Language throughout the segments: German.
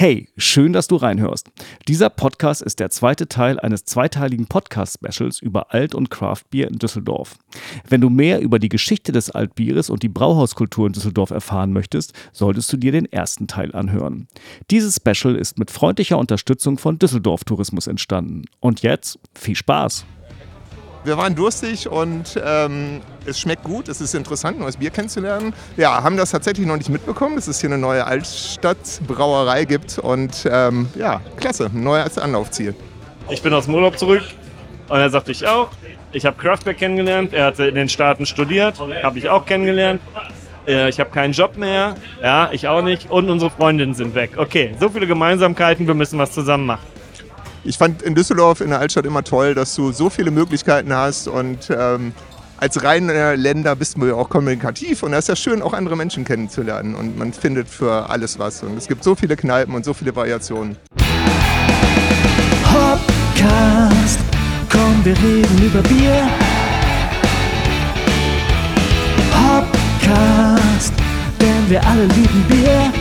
Hey, schön, dass du reinhörst. Dieser Podcast ist der zweite Teil eines zweiteiligen Podcast-Specials über Alt- und Craftbier in Düsseldorf. Wenn du mehr über die Geschichte des Altbieres und die Brauhauskultur in Düsseldorf erfahren möchtest, solltest du dir den ersten Teil anhören. Dieses Special ist mit freundlicher Unterstützung von Düsseldorf Tourismus entstanden. Und jetzt viel Spaß! Wir waren durstig und ähm, es schmeckt gut, es ist interessant, neues Bier kennenzulernen. Ja, haben das tatsächlich noch nicht mitbekommen, dass es hier eine neue Altstadtbrauerei gibt und ähm, ja, klasse, ein neues Anlaufziel. Ich bin aus dem Urlaub zurück und er sagte ich auch. Ich habe Craftbeer kennengelernt, er hatte in den Staaten studiert, habe ich auch kennengelernt. Äh, Ich habe keinen Job mehr, ja, ich auch nicht und unsere Freundinnen sind weg. Okay, so viele Gemeinsamkeiten, wir müssen was zusammen machen. Ich fand in Düsseldorf in der Altstadt immer toll, dass du so viele Möglichkeiten hast und ähm, als reiner Länder bist du ja auch kommunikativ und es ist ja schön, auch andere Menschen kennenzulernen und man findet für alles was und es gibt so viele Kneipen und so viele Variationen. Hopcast, komm, wir reden über Bier. Hopcast, denn wir alle lieben Bier.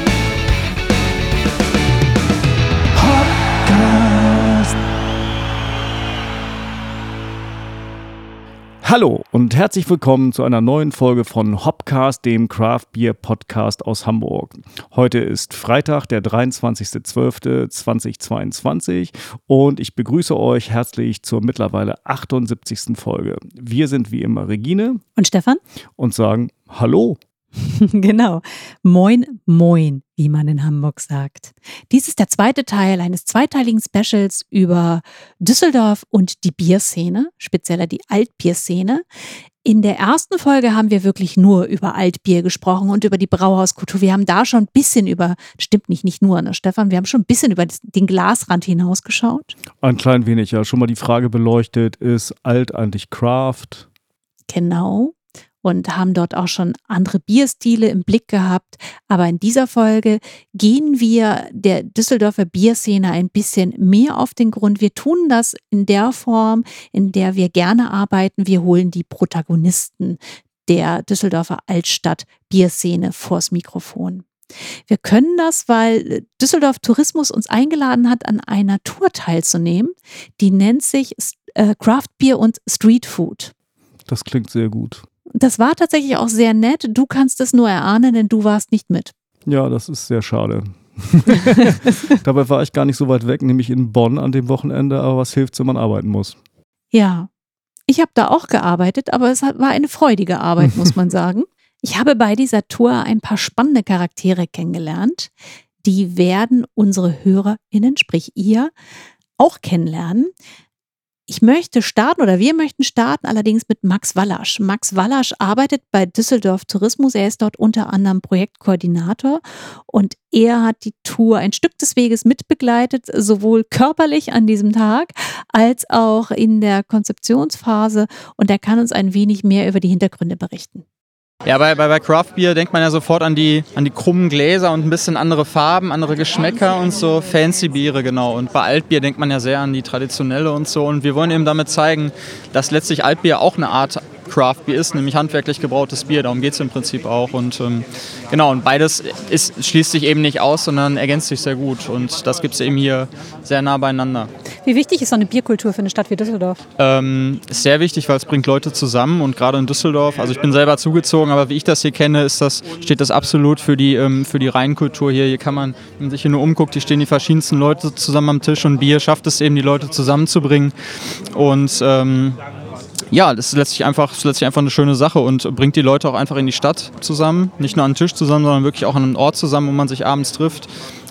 Hallo und herzlich willkommen zu einer neuen Folge von Hopcast, dem Craft Beer Podcast aus Hamburg. Heute ist Freitag, der 23.12.2022 und ich begrüße euch herzlich zur mittlerweile 78. Folge. Wir sind wie immer Regine Und Stefan? und sagen Hallo. genau. Moin, moin, wie man in Hamburg sagt. Dies ist der zweite Teil eines zweiteiligen Specials über Düsseldorf und die Bierszene, spezieller die Altbierszene. In der ersten Folge haben wir wirklich nur über Altbier gesprochen und über die Brauhauskultur. Wir haben da schon ein bisschen über, stimmt nicht, nicht nur, ne, Stefan, wir haben schon ein bisschen über den Glasrand hinausgeschaut. Ein klein wenig, ja, schon mal die Frage beleuchtet, ist alt eigentlich Craft? Genau. Und haben dort auch schon andere Bierstile im Blick gehabt. Aber in dieser Folge gehen wir der Düsseldorfer Bierszene ein bisschen mehr auf den Grund. Wir tun das in der Form, in der wir gerne arbeiten. Wir holen die Protagonisten der Düsseldorfer Altstadt Bierszene vors Mikrofon. Wir können das, weil Düsseldorf Tourismus uns eingeladen hat, an einer Tour teilzunehmen. Die nennt sich äh, Craft Beer und Street Food. Das klingt sehr gut. Das war tatsächlich auch sehr nett. Du kannst es nur erahnen, denn du warst nicht mit. Ja, das ist sehr schade. Dabei war ich gar nicht so weit weg, nämlich in Bonn an dem Wochenende, aber was hilft, wenn man arbeiten muss? Ja, ich habe da auch gearbeitet, aber es war eine freudige Arbeit, muss man sagen. Ich habe bei dieser Tour ein paar spannende Charaktere kennengelernt. Die werden unsere HörerInnen, sprich ihr, auch kennenlernen. Ich möchte starten oder wir möchten starten allerdings mit Max Wallasch. Max Wallasch arbeitet bei Düsseldorf Tourismus. Er ist dort unter anderem Projektkoordinator und er hat die Tour ein Stück des Weges mitbegleitet, sowohl körperlich an diesem Tag als auch in der Konzeptionsphase und er kann uns ein wenig mehr über die Hintergründe berichten. Ja, bei, bei, bei Craft Beer denkt man ja sofort an die, an die krummen Gläser und ein bisschen andere Farben, andere Geschmäcker und so fancy Biere, genau. Und bei Altbier denkt man ja sehr an die traditionelle und so. Und wir wollen eben damit zeigen, dass letztlich Altbier auch eine Art Craft Beer ist, nämlich handwerklich gebrautes Bier. Darum geht es im Prinzip auch. Und ähm, genau, und beides ist, schließt sich eben nicht aus, sondern ergänzt sich sehr gut. Und das gibt es eben hier sehr nah beieinander. Wie wichtig ist so eine Bierkultur für eine Stadt wie Düsseldorf? Ähm, ist sehr wichtig, weil es bringt Leute zusammen und gerade in Düsseldorf, also ich bin selber zugezogen, aber wie ich das hier kenne, ist das, steht das absolut für die, ähm, für die Rheinkultur hier. Hier kann man, wenn man sich hier nur umguckt, hier stehen die verschiedensten Leute zusammen am Tisch und Bier schafft es eben, die Leute zusammenzubringen. Und ähm, ja, das ist letztlich einfach, einfach eine schöne Sache und bringt die Leute auch einfach in die Stadt zusammen. Nicht nur an den Tisch zusammen, sondern wirklich auch an einen Ort zusammen, wo man sich abends trifft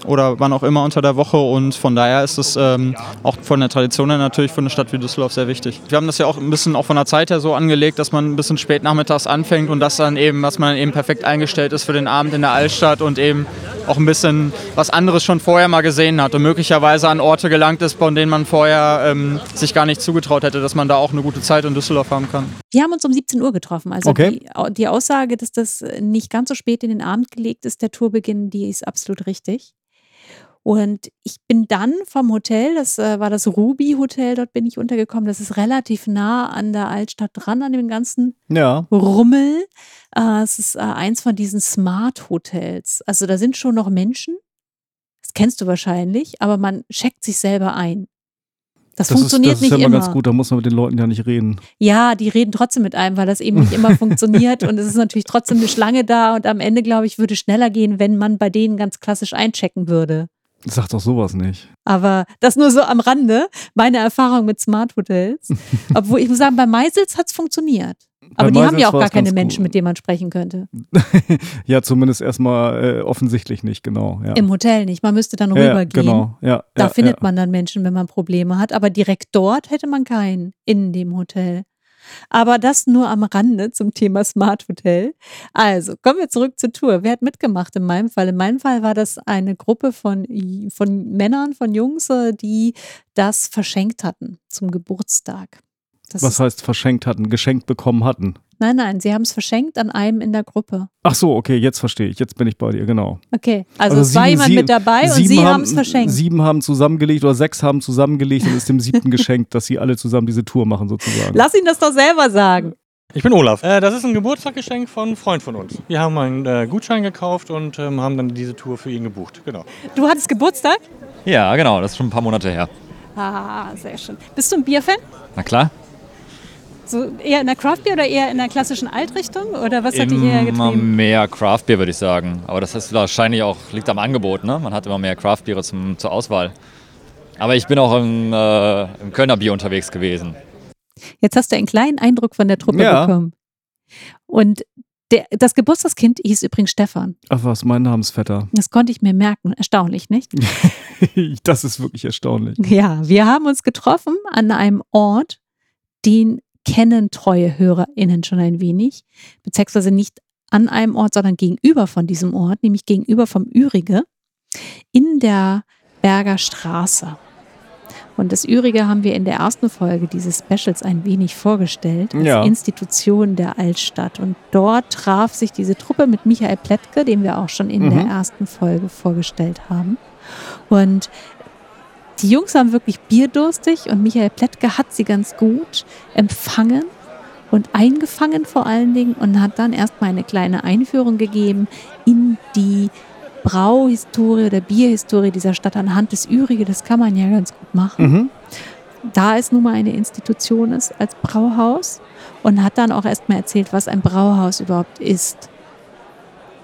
oder wann auch immer unter der Woche. Und von daher ist es ähm, auch von der Tradition her natürlich für eine Stadt wie Düsseldorf sehr wichtig. Wir haben das ja auch ein bisschen auch von der Zeit her so angelegt, dass man ein bisschen spät nachmittags anfängt und das dann eben, was man eben perfekt eingestellt ist für den Abend in der Altstadt und eben auch ein bisschen was anderes schon vorher mal gesehen hat und möglicherweise an Orte gelangt ist, von denen man vorher ähm, sich gar nicht zugetraut hätte, dass man da auch eine gute Zeit in Düsseldorf haben kann. Wir haben uns um 17 Uhr getroffen. Also Okay. die, die Aussage, dass das nicht ganz so spät in den Abend gelegt ist, der Tourbeginn, die ist absolut richtig. Und ich bin dann vom Hotel, das äh, war das Ruby Hotel, dort bin ich untergekommen. Das ist relativ nah an der Altstadt dran, an dem ganzen Ja, Rummel. Äh, es ist äh, eins von diesen Smart Hotels. Also da sind schon noch Menschen. Das kennst du wahrscheinlich, aber man checkt sich selber ein. Das, Das funktioniert ist, das ist nicht ja immer. immer ganz gut, da muss man mit den Leuten ja nicht reden. Ja, die reden trotzdem mit einem, weil das eben nicht immer funktioniert und es ist natürlich trotzdem eine Schlange da und am Ende, glaube ich, würde schneller gehen, wenn man bei denen ganz klassisch einchecken würde. Sag doch sowas nicht. Aber das nur so am Rande, meine Erfahrung mit Smart Hotels. Obwohl ich muss sagen, bei Meisels hat es funktioniert. Aber Bei die haben Meisels ja auch gar keine Menschen, gut. mit denen man sprechen könnte. ja, zumindest erstmal äh, offensichtlich nicht, genau. Ja. Im Hotel nicht. Man müsste dann ja, ja, rübergehen. genau. Ja, Da ja, findet man dann Menschen, wenn man Probleme hat. Aber direkt dort hätte man keinen in dem Hotel. Aber das nur am Rande zum Thema Smart Hotel. Also, kommen wir zurück zur Tour. Wer hat mitgemacht in meinem Fall? In meinem Fall war das eine Gruppe von, von Männern, von Jungs, äh, die das verschenkt hatten zum Geburtstag. Das Was heißt verschenkt hatten, geschenkt bekommen hatten? Nein, nein, sie haben es verschenkt an einem in der Gruppe. Ach so, okay, jetzt verstehe ich. Jetzt bin ich bei dir, genau. Okay, also, es war sieben- jemand sieben- mit dabei und sie haben es verschenkt. Sieben haben zusammengelegt oder sechs haben zusammengelegt und ist dem siebten geschenkt, dass sie alle zusammen diese Tour machen, sozusagen. Lass ihn das doch selber sagen. Ich bin Olaf. Äh, das ist ein Geburtstagsgeschenk von einem Freund von uns. Wir haben einen äh, Gutschein gekauft und ähm, haben dann diese Tour für ihn gebucht. Genau. Du hattest Geburtstag? Ja, genau, das ist schon ein paar Monate her. Ah, sehr schön. Bist du ein Bierfan? Na klar. So eher in der Craft Beer oder eher in der klassischen Altrichtung? Oder was hat hierher Immer getrieben? mehr Craft Beer, würde ich sagen. Aber das ist wahrscheinlich auch, liegt am Angebot, ne? Man hat immer mehr Craft Beere zum, zur Auswahl. Aber ich bin auch im, äh, im Kölner Bier unterwegs gewesen. Jetzt hast du einen kleinen Eindruck von der Truppe Ja. bekommen. Und der, das Geburtstagskind hieß übrigens Stefan. Ach was, mein Namensvetter. Das konnte ich mir merken. Erstaunlich, nicht? das ist wirklich erstaunlich. Ja, wir haben uns getroffen an einem Ort, den kennen treue HörerInnen schon ein wenig, beziehungsweise nicht an einem Ort, sondern gegenüber von diesem Ort, nämlich gegenüber vom Ürige in der Berger Straße. Und das Ürige haben wir in der ersten Folge dieses Specials ein wenig vorgestellt, als Ja. Institution der Altstadt. Und dort traf sich diese Truppe mit Michael Plättke, den wir auch schon in Mhm. der ersten Folge vorgestellt haben. Und die Jungs waren wirklich bierdurstig und Michael Plättke hat sie ganz gut empfangen und eingefangen vor allen Dingen und hat dann erstmal eine kleine Einführung gegeben in die Brauhistorie oder Bierhistorie dieser Stadt anhand des Ürige. Das kann man ja ganz gut machen. Mhm. Da es nun mal eine Institution ist als Brauhaus und hat dann auch erstmal erzählt, was ein Brauhaus überhaupt ist.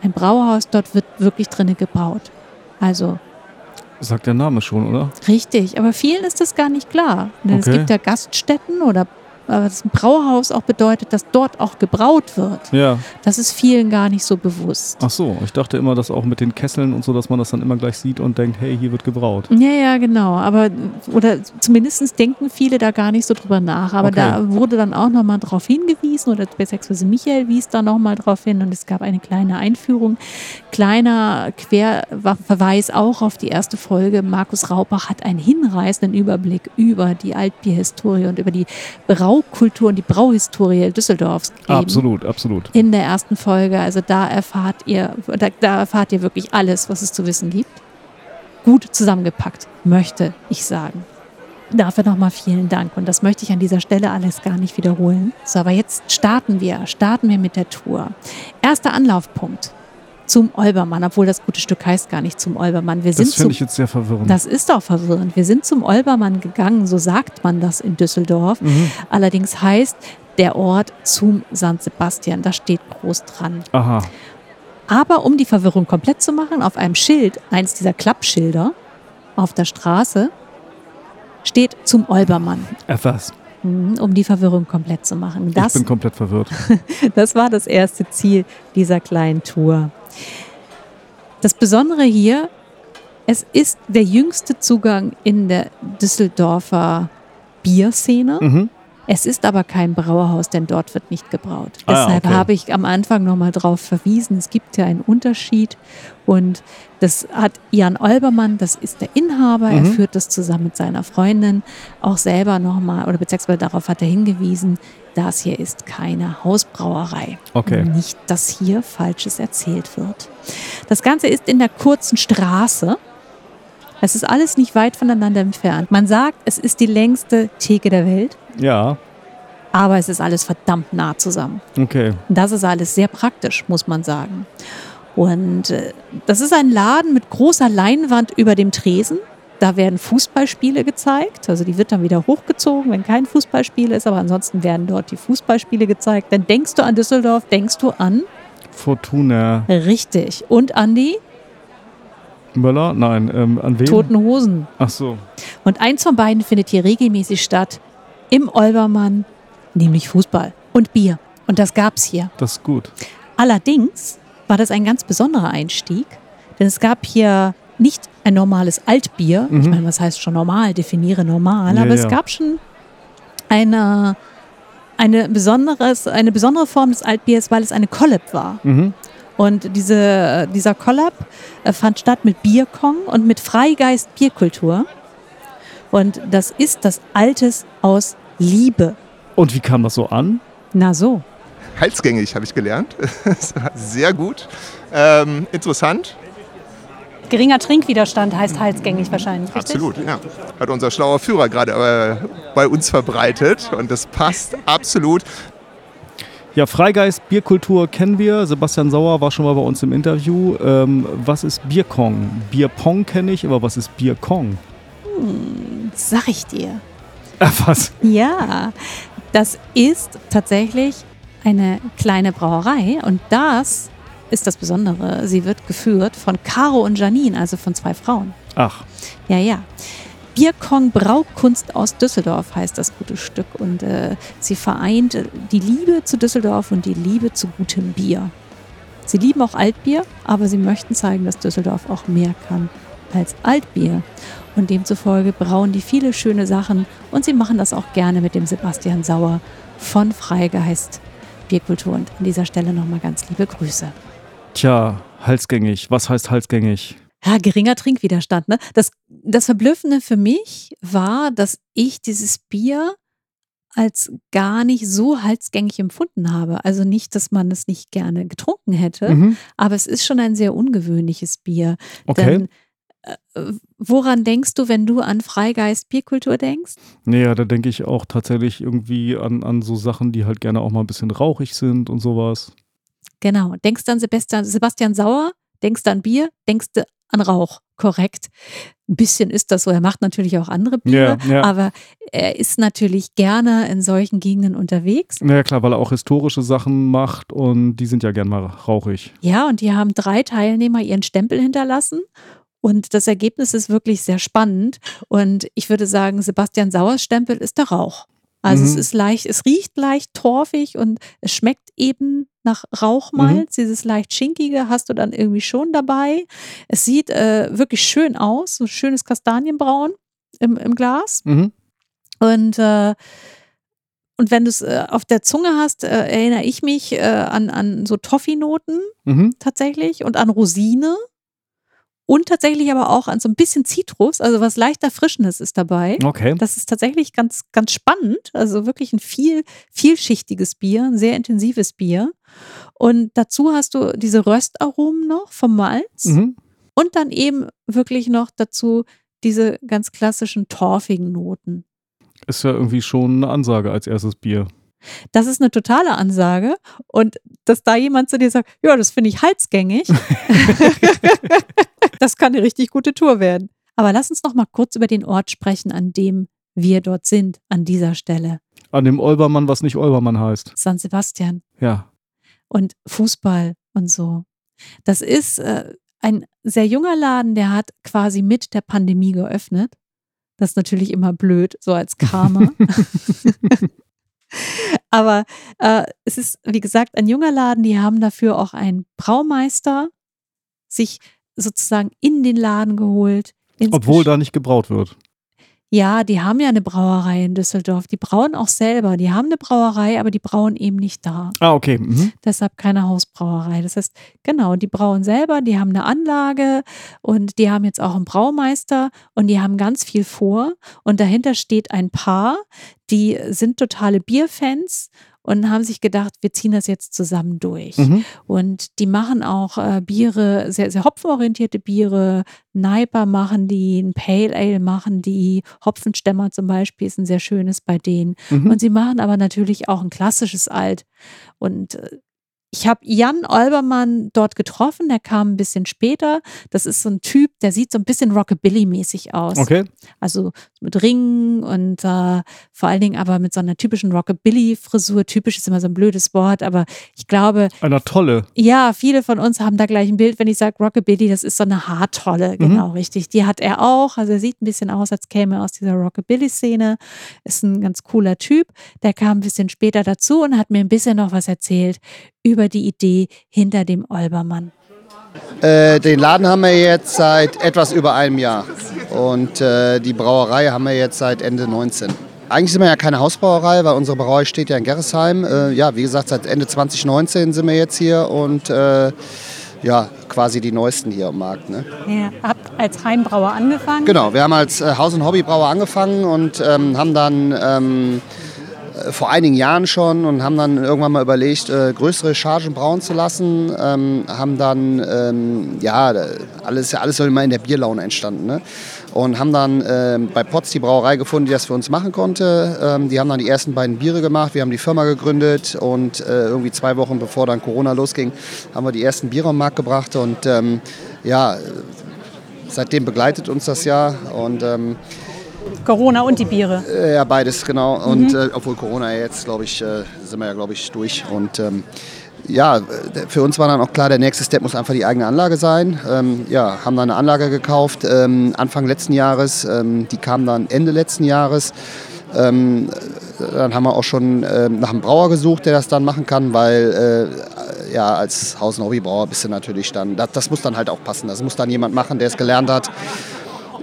Ein Brauhaus, dort wird wirklich drinne gebraut. Also Sagt der Name schon, oder? Richtig, aber vielen ist das gar nicht klar. Denn Es Okay. gibt ja Gaststätten oder aber das ein Brauhaus auch bedeutet, dass dort auch gebraut wird. Ja. Das ist vielen gar nicht so bewusst. Ach so, ich dachte immer, dass auch mit den Kesseln und so, dass man das dann immer gleich sieht und denkt, hey, hier wird gebraut. Ja, ja, genau. Aber oder zumindest denken viele da gar nicht so drüber nach. Aber Okay. da wurde dann auch nochmal drauf hingewiesen, oder beziehungsweise Michael wies da nochmal drauf hin und es gab eine kleine Einführung. Kleiner Querverweis auch auf die erste Folge. Markus Raubach hat einen hinreißenden Überblick über die Altbierhistorie und über die Braukultur und die Brauhistorie Düsseldorfs gegeben. Absolut, absolut. in der ersten Folge. Also da erfahrt ihr, da, da erfahrt ihr wirklich alles, was es zu wissen gibt. Gut zusammengepackt, möchte ich sagen. Dafür nochmal vielen Dank. Und das möchte ich an dieser Stelle alles gar nicht wiederholen. So, aber jetzt starten wir, starten wir mit der Tour. Erster Anlaufpunkt zum Olbermann, obwohl das gute Stück heißt gar nicht zum Olbermann. Wir sind Das finde ich jetzt sehr verwirrend. das ist auch verwirrend. Wir sind zum Olbermann gegangen, so sagt man das in Düsseldorf. Mhm. Allerdings heißt der Ort zum St. Sebastian. Da steht groß dran. Aha. Aber um die Verwirrung komplett zu machen, auf einem Schild, eins dieser Klappschilder auf der Straße, steht zum Olbermann. Äh, was? Mhm, Um die Verwirrung komplett zu machen. ich Das, bin komplett verwirrt. das war das erste Ziel dieser kleinen Tour. Das Besondere hier, es ist der jüngste Zugang in der Düsseldorfer Bierszene. Mhm. Es ist aber kein Brauerhaus, denn dort wird nicht gebraut. Ah, Deshalb okay. habe ich am Anfang nochmal darauf verwiesen, es gibt ja einen Unterschied und das hat Jan Olbermann, das ist der Inhaber, er Mhm. führt das zusammen mit seiner Freundin auch selber nochmal, oder beziehungsweise darauf hat er hingewiesen, das hier ist keine Hausbrauerei. Okay. Nicht, dass hier Falsches erzählt wird. Das Ganze ist in der kurzen Straße. Es ist alles nicht weit voneinander entfernt. Man sagt, es ist die längste Theke der Welt. Ja, Aber es ist alles verdammt nah zusammen. okay. Das ist alles sehr praktisch, muss man sagen. Und äh, das ist ein Laden mit großer Leinwand über dem Tresen. Da werden Fußballspiele gezeigt. Also die wird dann wieder hochgezogen, wenn kein Fußballspiel ist. Aber ansonsten werden dort die Fußballspiele gezeigt. Dann denkst du an Düsseldorf, denkst du an Fortuna richtig. Und an die Möller? Nein, ähm, an wen? Toten Hosen. Ach so. Und eins von beiden findet hier regelmäßig statt. Im Olbermann, nämlich Fußball und Bier. Und das gab's hier. Das ist gut. Allerdings war das ein ganz besonderer Einstieg, denn es gab hier nicht ein normales Altbier. Ich Mhm. meine, was heißt schon normal? Definiere normal. Ja, aber es ja. gab schon eine, eine, besonderes, eine besondere Form des Altbiers, weil es eine Collab war. Mhm. Und diese, dieser Collab äh, fand statt mit Bierkong und mit Freigeist Bierkultur. Und das ist das Altes aus Liebe. Und wie kam das so an? Na so. Halsgängig habe ich gelernt. Sehr gut. Ähm, interessant. Geringer Trinkwiderstand heißt halsgängig wahrscheinlich, richtig? Absolut, ja. Hat unser schlauer Führer gerade äh, bei uns verbreitet und das passt absolut. Ja, Freigeist, Bierkultur kennen wir. Sebastian Sauer war schon mal bei uns im Interview. Ähm, was ist Bierkong? Bierpong kenne ich, aber was ist Bierkong? Sag ich dir. Ach was? Ja, das ist tatsächlich eine kleine Brauerei und das ist das Besondere. Sie wird geführt von Caro und Janine, also von zwei Frauen. Ach, Ja, ja. Bierkong Braukunst aus Düsseldorf heißt das gute Stück und äh, sie vereint äh, die Liebe zu Düsseldorf und die Liebe zu gutem Bier. Sie lieben auch Altbier, aber sie möchten zeigen, dass Düsseldorf auch mehr kann als Altbier. Und demzufolge brauen die viele schöne Sachen und sie machen das auch gerne mit dem Sebastian Sauer von Freigeist Bierkultur. Und an dieser Stelle nochmal ganz liebe Grüße. Tja, halsgängig. Was heißt halsgängig? Ja, geringer Trinkwiderstand. Ne? Das, das Verblüffende für mich war, dass ich dieses Bier als gar nicht so halsgängig empfunden habe. Also nicht, dass man es nicht gerne getrunken hätte, Mhm. aber es ist schon ein sehr ungewöhnliches Bier. Okay. Denn äh, woran denkst du, wenn du an Freigeist Bierkultur denkst? Naja, da denke ich auch tatsächlich irgendwie an, an so Sachen, die halt gerne auch mal ein bisschen rauchig sind und sowas. Genau. Denkst du an Sebastian, Sebastian Sauer? Denkst an Bier? Denkst du an Rauch? Korrekt. Ein bisschen ist das so. Er macht natürlich auch andere Biere, Ja, ja. aber er ist natürlich gerne in solchen Gegenden unterwegs. Naja, klar, weil er auch historische Sachen macht und die sind ja gern mal rauchig. Ja, und die haben drei Teilnehmer ihren Stempel hinterlassen. Und das Ergebnis ist wirklich sehr spannend. Und ich würde sagen, Sebastian Sauers Stempel ist der Rauch. Also es Mhm. ist leicht, es riecht leicht torfig und es schmeckt eben nach Rauchmalz. Dieses leicht schinkige hast du dann irgendwie schon dabei. Es sieht äh, wirklich schön aus, so schönes Kastanienbraun im, im Glas. Mhm. Und, äh, und wenn du es äh, auf der Zunge hast, äh, erinnere ich mich äh, an, an so Toffee-Noten Mhm. tatsächlich und an Rosine. Und tatsächlich aber auch an so ein bisschen Zitrus, also was leicht Erfrischendes ist dabei. Okay. Das ist tatsächlich ganz, ganz spannend. Also wirklich ein viel, vielschichtiges Bier, ein sehr intensives Bier. Und dazu hast du diese Röstaromen noch vom Malz Mhm. und dann eben wirklich noch dazu diese ganz klassischen torfigen Noten. Ist ja irgendwie schon eine Ansage als erstes Bier. Das ist eine totale Ansage. Und dass da jemand zu dir sagt, ja, das finde ich halsgängig, das kann eine richtig gute Tour werden. Aber lass uns noch mal kurz über den Ort sprechen, an dem wir dort sind, an dieser Stelle. An dem Olbermann, was nicht Olbermann heißt. San Sebastian Ja. und Fußball und so. Das ist äh, ein sehr junger Laden, der hat quasi mit der Pandemie geöffnet. Das ist natürlich immer blöd, so als Karma. Aber äh, es ist, wie gesagt, ein junger Laden, die haben dafür auch einen Braumeister sich sozusagen in den Laden geholt. Obwohl Gesch- da nicht gebraut wird. Ja, die haben ja eine Brauerei in Düsseldorf. Die brauen auch selber. Die haben eine Brauerei, aber die brauen eben nicht da. Ah, okay. Mhm. Deshalb keine Hausbrauerei. Das heißt, genau, die brauen selber, die haben eine Anlage und die haben jetzt auch einen Braumeister und die haben ganz viel vor. Und dahinter steht ein Paar, die sind totale Bierfans und haben sich gedacht, wir ziehen das jetzt zusammen durch. Mhm. Und die machen auch äh, Biere, sehr, sehr hopfenorientierte Biere. Neiper machen die, ein Pale Ale machen die, Hopfenstämmer zum Beispiel ist ein sehr schönes bei denen. Mhm. Und sie machen aber natürlich auch ein klassisches Alt. Und äh, Ich habe Jan Olbermann dort getroffen, der kam ein bisschen später. Das ist so ein Typ, der sieht so ein bisschen Rockabilly-mäßig aus. Okay. Also mit Ringen und äh, vor allen Dingen aber mit so einer typischen Rockabilly-Frisur. Typisch ist immer so ein blödes Wort, aber ich glaube, Einer tolle. ja, viele von uns haben da gleich ein Bild, wenn ich sage Rockabilly, das ist so eine Haartolle, genau richtig. Die hat er auch, also er sieht ein bisschen aus, als käme er aus dieser Rockabilly-Szene. Ist ein ganz cooler Typ. Der kam ein bisschen später dazu und hat mir ein bisschen noch was erzählt über die Idee hinter dem Olbermann. Äh, den Laden haben wir jetzt seit etwas über einem Jahr und äh, die Brauerei haben wir jetzt seit Ende 19. Eigentlich sind wir ja keine Hausbrauerei, weil unsere Brauerei steht ja in Gerresheim. Äh, ja, wie gesagt, seit Ende 2019 sind wir jetzt hier und äh, ja, quasi die neuesten hier am Markt. Ne? Ihr habt als Heimbrauer angefangen. Genau, wir haben als äh, Haus- und Hobbybrauer angefangen und ähm, haben dann ähm, äh, vor einigen Jahren schon und haben dann irgendwann mal überlegt, äh, größere Chargen brauen zu lassen. Ähm, haben dann, ähm, ja, alles, alles immer in der Bierlaune entstanden. Ne? Und haben dann ähm, bei Potz die Brauerei gefunden, die das für uns machen konnte. Ähm, die haben dann die ersten beiden Biere gemacht. Wir haben die Firma gegründet und äh, irgendwie zwei Wochen bevor dann Corona losging, haben wir die ersten Biere am Markt gebracht. Und ähm, ja, seitdem begleitet uns das ja. Und ähm, Corona und die Biere. äh, ja, beides, genau. Und äh, obwohl Corona ja jetzt, glaube ich, äh, sind wir ja, glaube ich, durch. Und ähm, ja, für uns war dann auch klar, der nächste Step muss einfach die eigene Anlage sein. Ähm, ja, haben dann eine Anlage gekauft ähm, Anfang letzten Jahres. Ähm, die kam dann Ende letzten Jahres. Ähm, dann haben wir auch schon ähm, nach einem Brauer gesucht, der das dann machen kann, weil äh, ja, als Haus- und Hobbybrauer bist du natürlich dann, das, das muss dann halt auch passen. Das muss dann jemand machen, der es gelernt hat.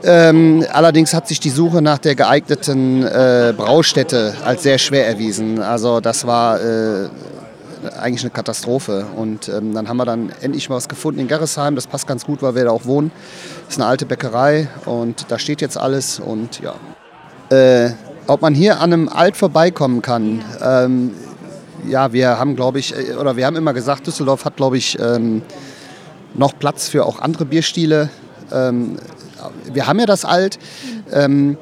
Ähm, allerdings hat sich die Suche nach der geeigneten äh, Braustätte als sehr schwer erwiesen. Also das war äh, eigentlich eine Katastrophe. Und ähm, dann haben wir dann endlich mal was gefunden in Gerresheim. Das passt ganz gut, weil wir da auch wohnen. Das ist eine alte Bäckerei und da steht jetzt alles. Und ja, äh, ob man hier an einem Alt vorbeikommen kann. Ähm, ja, wir haben, glaube ich, äh, oder wir haben immer gesagt, Düsseldorf hat, glaube ich, ähm, noch Platz für auch andere Bierstile. Ähm, wir haben ja das Alt. Ähm,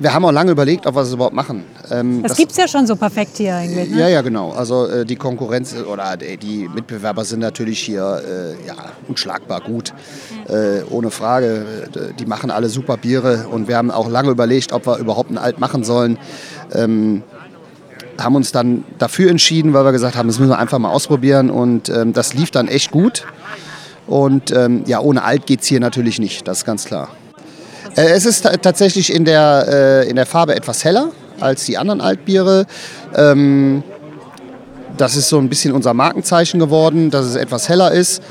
wir haben auch lange überlegt, ob wir das überhaupt machen. Ähm, Das, gibt es ja schon so perfekt hier eigentlich. Ne? ja, ja, genau. Also äh, die Konkurrenz äh, oder die die Mitbewerber sind natürlich hier äh, ja, unschlagbar gut. Äh, ohne Frage. Äh, Die machen alle super Biere und wir haben auch lange überlegt, ob wir überhaupt ein Alt machen sollen. Ähm, haben uns dann dafür entschieden, weil wir gesagt haben, das müssen wir einfach mal ausprobieren und ähm, das lief dann echt gut. Und ähm, ja, ohne Alt geht es hier natürlich nicht, das ist ganz klar. Äh, es ist ta- tatsächlich in der, äh, in der Farbe etwas heller als die anderen Altbiere. Ähm, das ist so ein bisschen unser Markenzeichen geworden, dass es etwas heller ist.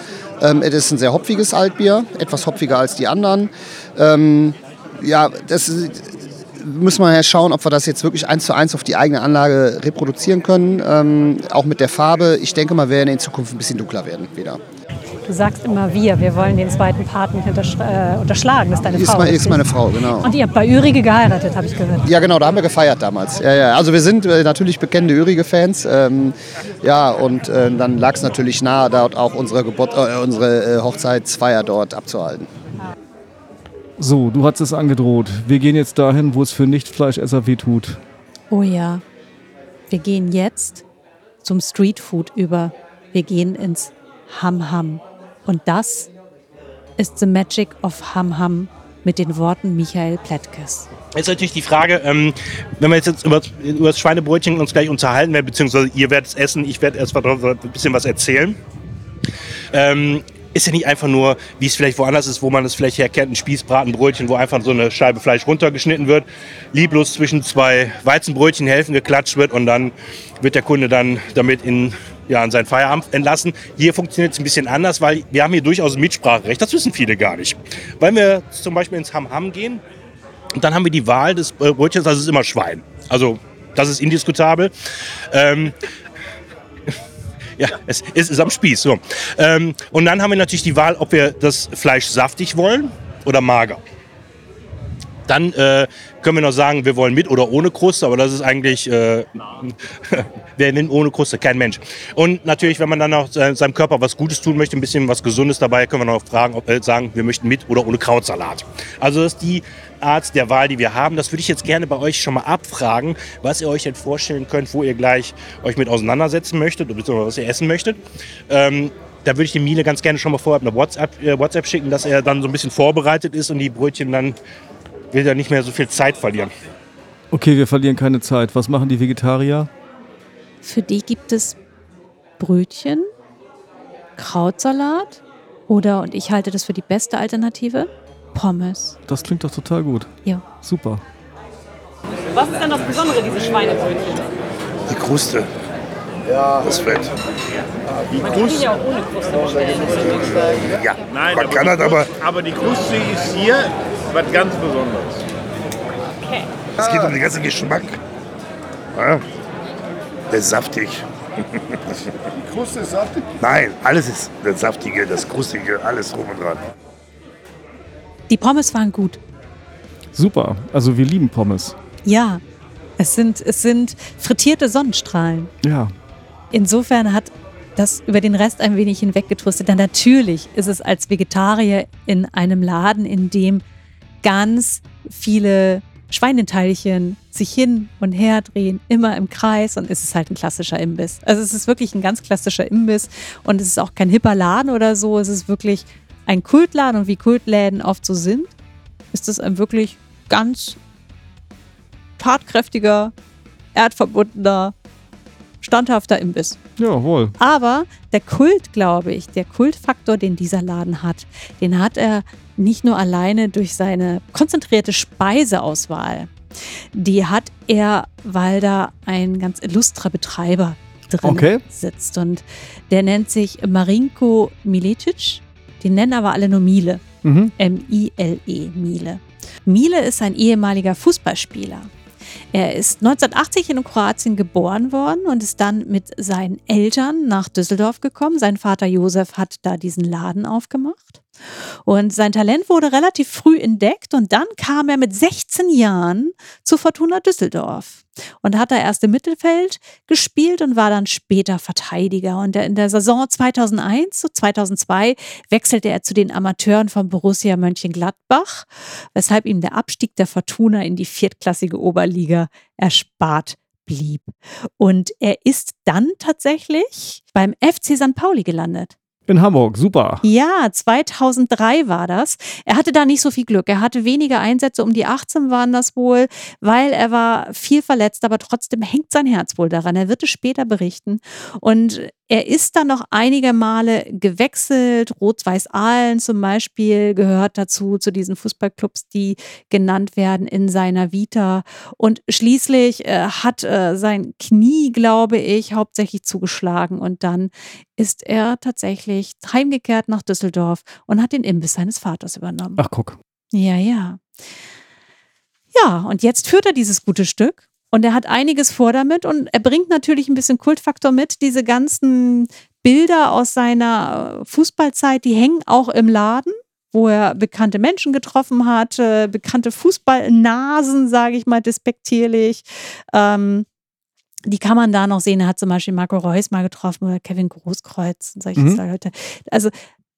Ähm, es ist ein sehr hopfiges Altbier, etwas hopfiger als die anderen. Ähm, ja, das müssen wir ja schauen, ob wir das jetzt wirklich eins zu eins auf die eigene Anlage reproduzieren können. Ähm, auch mit der Farbe. Ich denke mal, wir werden in Zukunft ein bisschen dunkler werden wieder. Du sagst immer wir, wir wollen den zweiten Paten hintersch- äh, unterschlagen. Das ist deine Ist, Frau. mein, ist richtig? meine Frau, genau. Und ihr habt bei Ürige geheiratet, habe ich gehört. Ja, genau, da haben wir gefeiert damals. Ja, ja. Also wir sind äh, natürlich bekennende Ürige-Fans. Ähm, ja, und äh, dann lag es natürlich nahe, dort auch unsere, Geburt, äh, unsere äh, Hochzeitsfeier dort abzuhalten. So, du hast es angedroht. Wir gehen jetzt dahin, wo es für Nicht-Fleischesser wehtut. Oh ja, wir gehen jetzt zum Streetfood über. Wir gehen ins Ham Ham. Und das ist The Magic of Ham Ham mit den Worten Michael Plättkes. Jetzt natürlich die Frage, ähm, wenn wir jetzt, jetzt über, über das Schweinebrötchen uns gleich unterhalten werden, beziehungsweise ihr werdet es essen, ich werde erst mal ein bisschen was erzählen. Ähm, ist ja nicht einfach nur, wie es vielleicht woanders ist, wo man es vielleicht herkennt, ein Spießbratenbrötchen, wo einfach so eine Scheibe Fleisch runtergeschnitten wird, lieblos zwischen zwei Weizenbrötchen Hälften geklatscht wird und dann wird der Kunde dann damit in, ja, in seinen Feierabend entlassen. Hier funktioniert es ein bisschen anders, weil wir haben hier durchaus ein Mitspracherecht. Das wissen viele gar nicht. Weil wir zum Beispiel ins Ham Ham gehen, dann haben wir die Wahl des äh, Brötchens, das ist immer Schwein. Also das ist indiskutabel. Ähm, ja, es, es ist am Spieß. So. Ähm, und dann haben wir natürlich die Wahl, ob wir das Fleisch saftig wollen oder mager. Dann äh, können wir noch sagen, wir wollen mit oder ohne Kruste, aber das ist eigentlich, äh, wer nimmt ohne Kruste? Kein Mensch. Und natürlich, wenn man dann auch se- seinem Körper was Gutes tun möchte, ein bisschen was Gesundes dabei, können wir noch fragen, ob, äh, sagen, wir möchten mit oder ohne Krautsalat. Also das ist die Art der Wahl, die wir haben. Das würde ich jetzt gerne bei euch schon mal abfragen, was ihr euch denn vorstellen könnt, wo ihr gleich euch mit auseinandersetzen möchtet, beziehungsweise was ihr essen möchtet. Ähm, da würde ich dem Miele ganz gerne schon mal vorher eine WhatsApp, äh, WhatsApp schicken, dass er dann so ein bisschen vorbereitet ist und die Brötchen dann will er nicht mehr so viel Zeit verlieren. Okay, wir verlieren keine Zeit. Was machen die Vegetarier? Für die gibt es Brötchen, Krautsalat oder, und ich halte das für die beste Alternative, Pommes. Das klingt doch total gut. Ja. Super. Was ist denn das Besondere, diese Schweinebrötchen? Die Kruste. Ja. Das Fett. Die Man kann die ja auch ohne Kruste bestellen. Ja, Nein, man aber kann das aber. Kruste- aber die Kruste ist hier was ganz Besonderes. Okay. Es geht um den ganzen Geschmack. Ja. Der ist saftig. Die Kruste ist saftig. Nein, alles ist das Saftige, das Krustige, alles drum und dran. Die Pommes waren gut. Super. Also wir lieben Pommes. Ja, es sind, es sind frittierte Sonnenstrahlen. Ja. Insofern hat das über den Rest ein wenig hinweggetröstet. Denn natürlich ist es als Vegetarier in einem Laden, in dem ganz viele Schweineteilchen sich hin und her drehen, immer im Kreis und es ist halt ein klassischer Imbiss. Also es ist wirklich ein ganz klassischer Imbiss und es ist auch kein hipper Laden oder so. Es ist wirklich ein Kultladen und wie Kultläden oft so sind, ist es ein wirklich ganz tatkräftiger, erdverbundener, standhafter Imbiss. Jawohl. Aber der Kult, glaube ich, der Kultfaktor, den dieser Laden hat, den hat er nicht nur alleine durch seine konzentrierte Speiseauswahl. Die hat er, weil da ein ganz illustrer Betreiber drin Okay. sitzt. Und der nennt sich Marinko Milicic. Den nennen aber alle nur Miele. Mhm. M-I-L-E, Miele. Miele ist ein ehemaliger Fußballspieler. Er ist 1980 in Kroatien geboren worden und ist dann mit seinen Eltern nach Düsseldorf gekommen. Sein Vater Josef hat da diesen Laden aufgemacht. Und sein Talent wurde relativ früh entdeckt und dann kam er mit 16 Jahren zu Fortuna Düsseldorf und hat da erst im Mittelfeld gespielt und war dann später Verteidiger. Und in der Saison 2001 zu 2002 wechselte er zu den Amateuren von Borussia Mönchengladbach, weshalb ihm der Abstieg der Fortuna in die viertklassige Oberliga erspart blieb. Und er ist dann tatsächlich beim FC St. Pauli gelandet. In Hamburg. Super. Ja, 2003 war das. Er hatte da nicht so viel Glück. Er hatte weniger Einsätze, um die 18 waren das wohl, weil er war viel verletzt, aber trotzdem hängt sein Herz wohl daran. Er wird es später berichten. Und er ist dann noch einige Male gewechselt. Rot-Weiß-Aalen zum Beispiel gehört dazu, zu diesen Fußballclubs, die genannt werden in seiner Vita. Und schließlich äh, hat äh, sein Knie, glaube ich, hauptsächlich zugeschlagen. Und dann ist er tatsächlich heimgekehrt nach Düsseldorf und hat den Imbiss seines Vaters übernommen. Ach, guck. Ja, ja. Ja, und jetzt führt er dieses gute Stück und er hat einiges vor damit und er bringt natürlich ein bisschen Kultfaktor mit. Diese ganzen Bilder aus seiner äh, Fußballzeit, die hängen auch im Laden, wo er bekannte Menschen getroffen hat, äh, bekannte Fußballnasen, sage ich mal despektierlich. Ähm, die kann man da noch sehen. Er hat zum Beispiel Marco Reus mal getroffen oder Kevin Großkreuz und solche Mhm. Leute. Also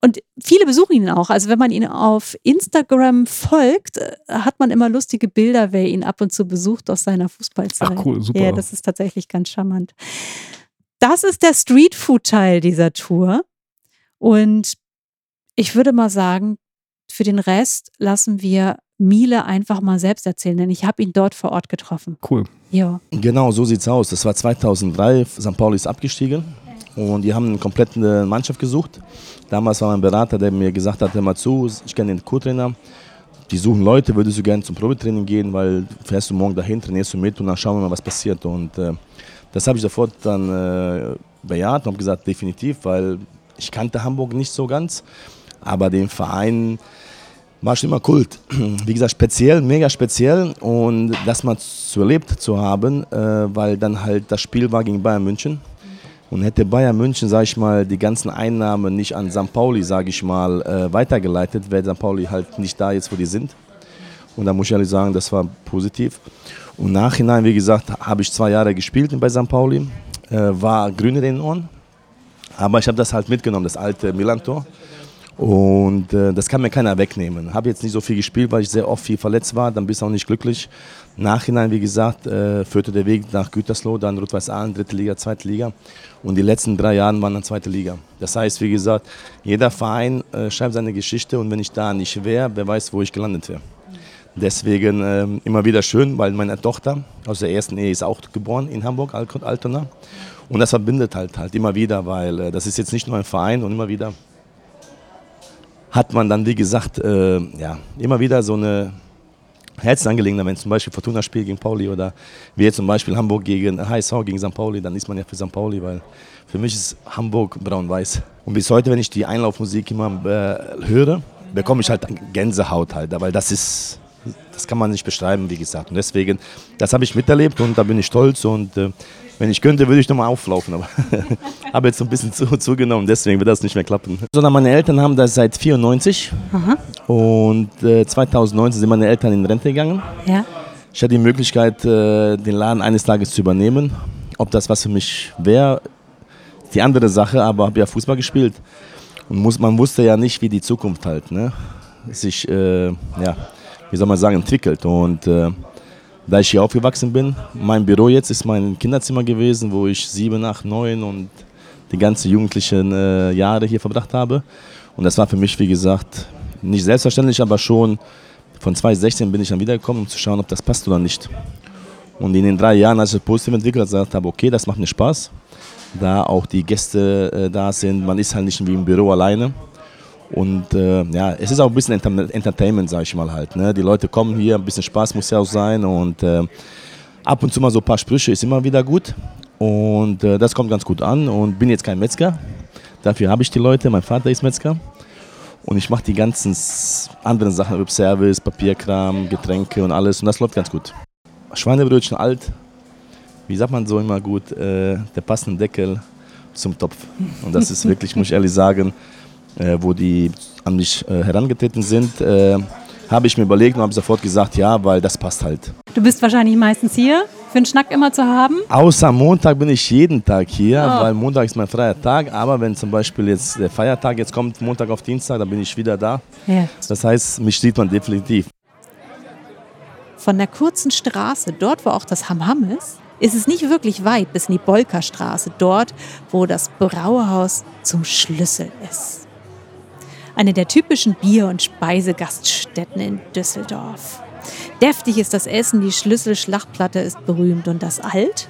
und viele besuchen ihn auch. Also wenn man ihn auf Instagram folgt, äh, hat man immer lustige Bilder, wer ihn ab und zu besucht aus seiner Fußballzeit. Ach, cool, super. Ja, das ist tatsächlich ganz charmant. Das ist der Streetfood-Teil dieser Tour. Und ich würde mal sagen, für den Rest lassen wir Miele einfach mal selbst erzählen, denn ich habe ihn dort vor Ort getroffen. Cool. Ja. Genau, so sieht's aus. Das war 2003, St. Pauli ist abgestiegen und die haben eine komplette Mannschaft gesucht. Damals war mein Berater, der mir gesagt hat, hör mal zu, ich kenne den Co-Trainer, die suchen Leute, würdest du gerne zum Probetraining gehen, weil fährst du morgen dahin, trainierst du mit und dann schauen wir mal, was passiert. Und äh, das habe ich sofort dann äh, bejaht und habe gesagt, definitiv, weil ich kannte Hamburg nicht so ganz, aber den Verein war schon immer Kult. Wie gesagt, speziell, mega speziell und das mal zu erlebt zu haben, äh, weil dann halt das Spiel war gegen Bayern München. Und hätte Bayern München, sage ich mal, die ganzen Einnahmen nicht an St. Pauli, sage ich mal, äh, weitergeleitet, wäre St. Pauli halt nicht da jetzt, wo die sind. Und da muss ich ehrlich sagen, das war positiv. Und nachhinein, wie gesagt, habe ich zwei Jahre gespielt bei St. Pauli, äh, war grün in den Ohren. Aber ich habe das halt mitgenommen, das alte Milan-Tor. Und äh, das kann mir keiner wegnehmen. Habe jetzt nicht so viel gespielt, weil ich sehr oft viel verletzt war. Dann bist du auch nicht glücklich. Nachhinein, wie gesagt, äh, führte der Weg nach Gütersloh, dann Rot-Weiß Aalen, dritte Liga, zweite Liga. Und die letzten drei Jahre waren dann zweite Liga. Das heißt, wie gesagt, jeder Verein äh, schreibt seine Geschichte und wenn ich da nicht wäre, wer weiß, wo ich gelandet wäre. Deswegen ähm, immer wieder schön, weil meine Tochter aus der ersten Ehe ist auch geboren in Hamburg, Al- Altona. Und das verbindet halt halt immer wieder, weil äh, das ist jetzt nicht nur ein Verein und immer wieder hat man dann, wie gesagt, äh, ja, immer wieder so eine Herzensangelegenheit, wenn zum Beispiel Fortuna spielt gegen Pauli oder wie jetzt zum Beispiel Hamburg gegen HSV gegen St. Pauli, dann ist man ja für St. Pauli, weil für mich ist Hamburg braun-weiß. Und bis heute, wenn ich die Einlaufmusik immer äh, höre, bekomme ich halt Gänsehaut halt, weil das ist, das kann man nicht beschreiben, wie gesagt. Und deswegen, das habe ich miterlebt und da bin ich stolz und äh, wenn ich könnte, würde ich nochmal auflaufen, aber habe jetzt so ein bisschen zu, zugenommen, deswegen wird das nicht mehr klappen. Sondern meine Eltern haben das seit 94 und äh, 2019 sind meine Eltern in Rente gegangen. Ja. Ich hatte die Möglichkeit, äh, den Laden eines Tages zu übernehmen. Ob das was für mich wäre, ist die andere Sache, aber habe ja Fußball gespielt. Und muss, man wusste ja nicht, wie die Zukunft halt ne, sich, äh, ja, wie soll man sagen, entwickelt. Und äh, da ich hier aufgewachsen bin, mein Büro jetzt ist mein Kinderzimmer gewesen, wo ich sieben, acht, neun und die ganzen jugendlichen äh, Jahre hier verbracht habe. Und das war für mich, wie gesagt, nicht selbstverständlich, aber schon von 2016 bin ich dann wiedergekommen, um zu schauen, ob das passt oder nicht. Und in den drei Jahren, als ich das positiv entwickelt habe, gesagt habe, okay, das macht mir Spaß, da auch die Gäste äh, da sind. Man ist halt nicht wie im Büro alleine. Und äh, ja, es ist auch ein bisschen Enter Entertainment, sag ich mal halt. Ne? Die Leute kommen hier, ein bisschen Spaß muss ja auch sein und äh, ab und zu mal so ein paar Sprüche ist immer wieder gut. Und äh, das kommt ganz gut an und bin jetzt kein Metzger. Dafür habe ich die Leute, mein Vater ist Metzger. Und ich mache die ganzen anderen Sachen, über Service, Papierkram, Getränke und alles. Und das läuft ganz gut. Schweinebrötchen alt, wie sagt man so immer gut, äh, der passende Deckel zum Topf. Und das ist wirklich, muss ich ehrlich sagen, wo die an mich äh, herangetreten sind, äh, habe ich mir überlegt und habe sofort gesagt, ja, weil das passt halt. Du bist wahrscheinlich meistens hier für einen Schnack immer zu haben. Außer Montag bin ich jeden Tag hier, Oh. weil Montag ist mein freier Tag. Aber wenn zum Beispiel jetzt der Feiertag jetzt kommt, Montag auf Dienstag, dann bin ich wieder da. Ja. Das heißt, mich sieht man definitiv. Von der kurzen Straße, dort wo auch das Hamham ist, ist es nicht wirklich weit bis in die Bolkerstraße, dort wo das Brauhaus zum Schlüssel ist. Eine der typischen Bier- und Speisegaststätten in Düsseldorf. Deftig ist das Essen, die Schlüsselschlachtplatte ist berühmt und das Alt?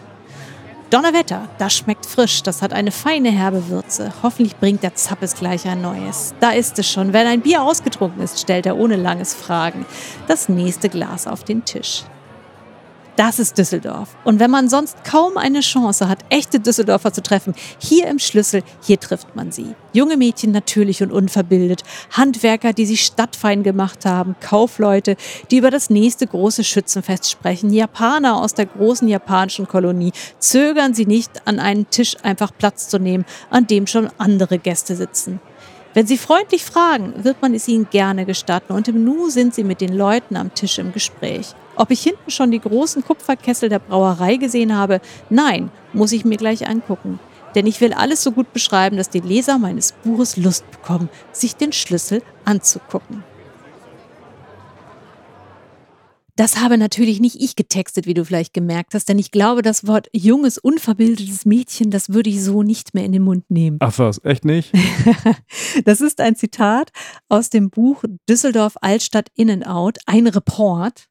Donnerwetter, das schmeckt frisch, das hat eine feine herbe Würze. Hoffentlich bringt der Zappes gleich ein neues. Da ist es schon. Wenn ein Bier ausgetrunken ist, stellt er ohne langes Fragen das nächste Glas auf den Tisch. Das ist Düsseldorf. Und wenn man sonst kaum eine Chance hat, echte Düsseldorfer zu treffen, hier im Schlüssel, hier trifft man sie. Junge Mädchen natürlich und unverbildet, Handwerker, die sich stadtfein gemacht haben, Kaufleute, die über das nächste große Schützenfest sprechen, Japaner aus der großen japanischen Kolonie. Zögern sie nicht, an einen Tisch einfach Platz zu nehmen, an dem schon andere Gäste sitzen. Wenn Sie freundlich fragen, wird man es Ihnen gerne gestatten und im Nu sind Sie mit den Leuten am Tisch im Gespräch. Ob ich hinten schon die großen Kupferkessel der Brauerei gesehen habe? Nein, muss ich mir gleich angucken. Denn ich will alles so gut beschreiben, dass die Leser meines Buches Lust bekommen, sich den Schlüssel anzugucken. Das habe natürlich nicht ich getextet, wie du vielleicht gemerkt hast, denn ich glaube, das Wort junges, unverbildetes Mädchen, das würde ich so nicht mehr in den Mund nehmen. Ach was, echt nicht? Das ist ein Zitat aus dem Buch Düsseldorf Altstadt In and Out, ein Report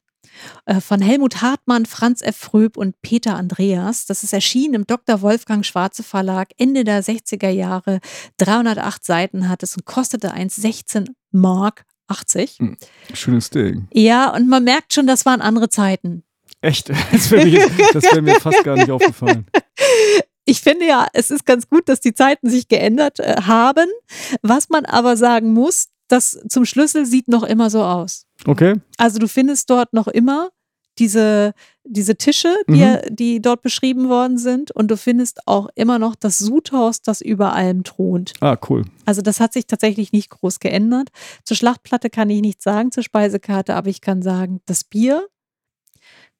von Helmut Hartmann, Franz F. Fröb und Peter Andreas. Das ist erschienen im Dr. Wolfgang Schwarze Verlag Ende der 60er Jahre. 308 Seiten hat es und kostete 1,16 Mark 80. Hm, Schönes Ding. Ja, und man merkt schon, das waren andere Zeiten. Echt? Das wäre mir, wär mir fast gar nicht aufgefallen. Ich finde ja, es ist ganz gut, dass die Zeiten sich geändert äh, haben. Was man aber sagen muss, das zum Schlüssel sieht noch immer so aus. Okay. Also du findest dort noch immer diese, diese Tische, die, Mhm. die dort beschrieben worden sind. Und du findest auch immer noch das Sudhaus, das über allem thront. Ah, cool. Also das hat sich tatsächlich nicht groß geändert. Zur Schlachtplatte kann ich nichts sagen, zur Speisekarte, aber ich kann sagen, das Bier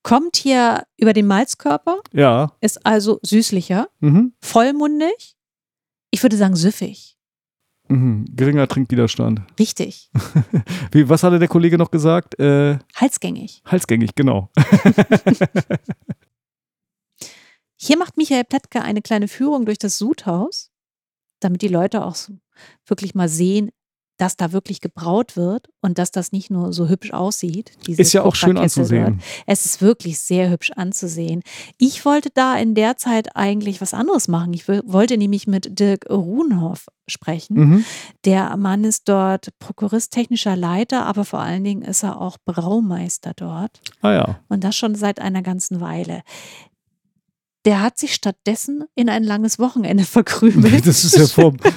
kommt hier über den Malzkörper, Ja. ist also süßlicher, Mhm. vollmundig. Ich würde sagen süffig. Mhm. Geringer Trinkwiderstand. Richtig. Wie, was hatte der Kollege noch gesagt? Äh, Halsgängig. halsgängig, genau. Hier macht Michael Plättke eine kleine Führung durch das Sudhaus, damit die Leute auch wirklich mal sehen, dass da wirklich gebraut wird und dass das nicht nur so hübsch aussieht. Ist ja auch schön anzusehen. Es ist wirklich sehr hübsch anzusehen. Ich wollte da in der Zeit eigentlich was anderes machen. Ich wollte nämlich mit Dirk Ruhnhoff sprechen. Mhm. Der Mann ist dort Prokurist, technischer Leiter, aber vor allen Dingen ist er auch Braumeister dort. Ah ja. Und das schon seit einer ganzen Weile. Der hat sich stattdessen in ein langes Wochenende verkrümelt. Das ist ja vom.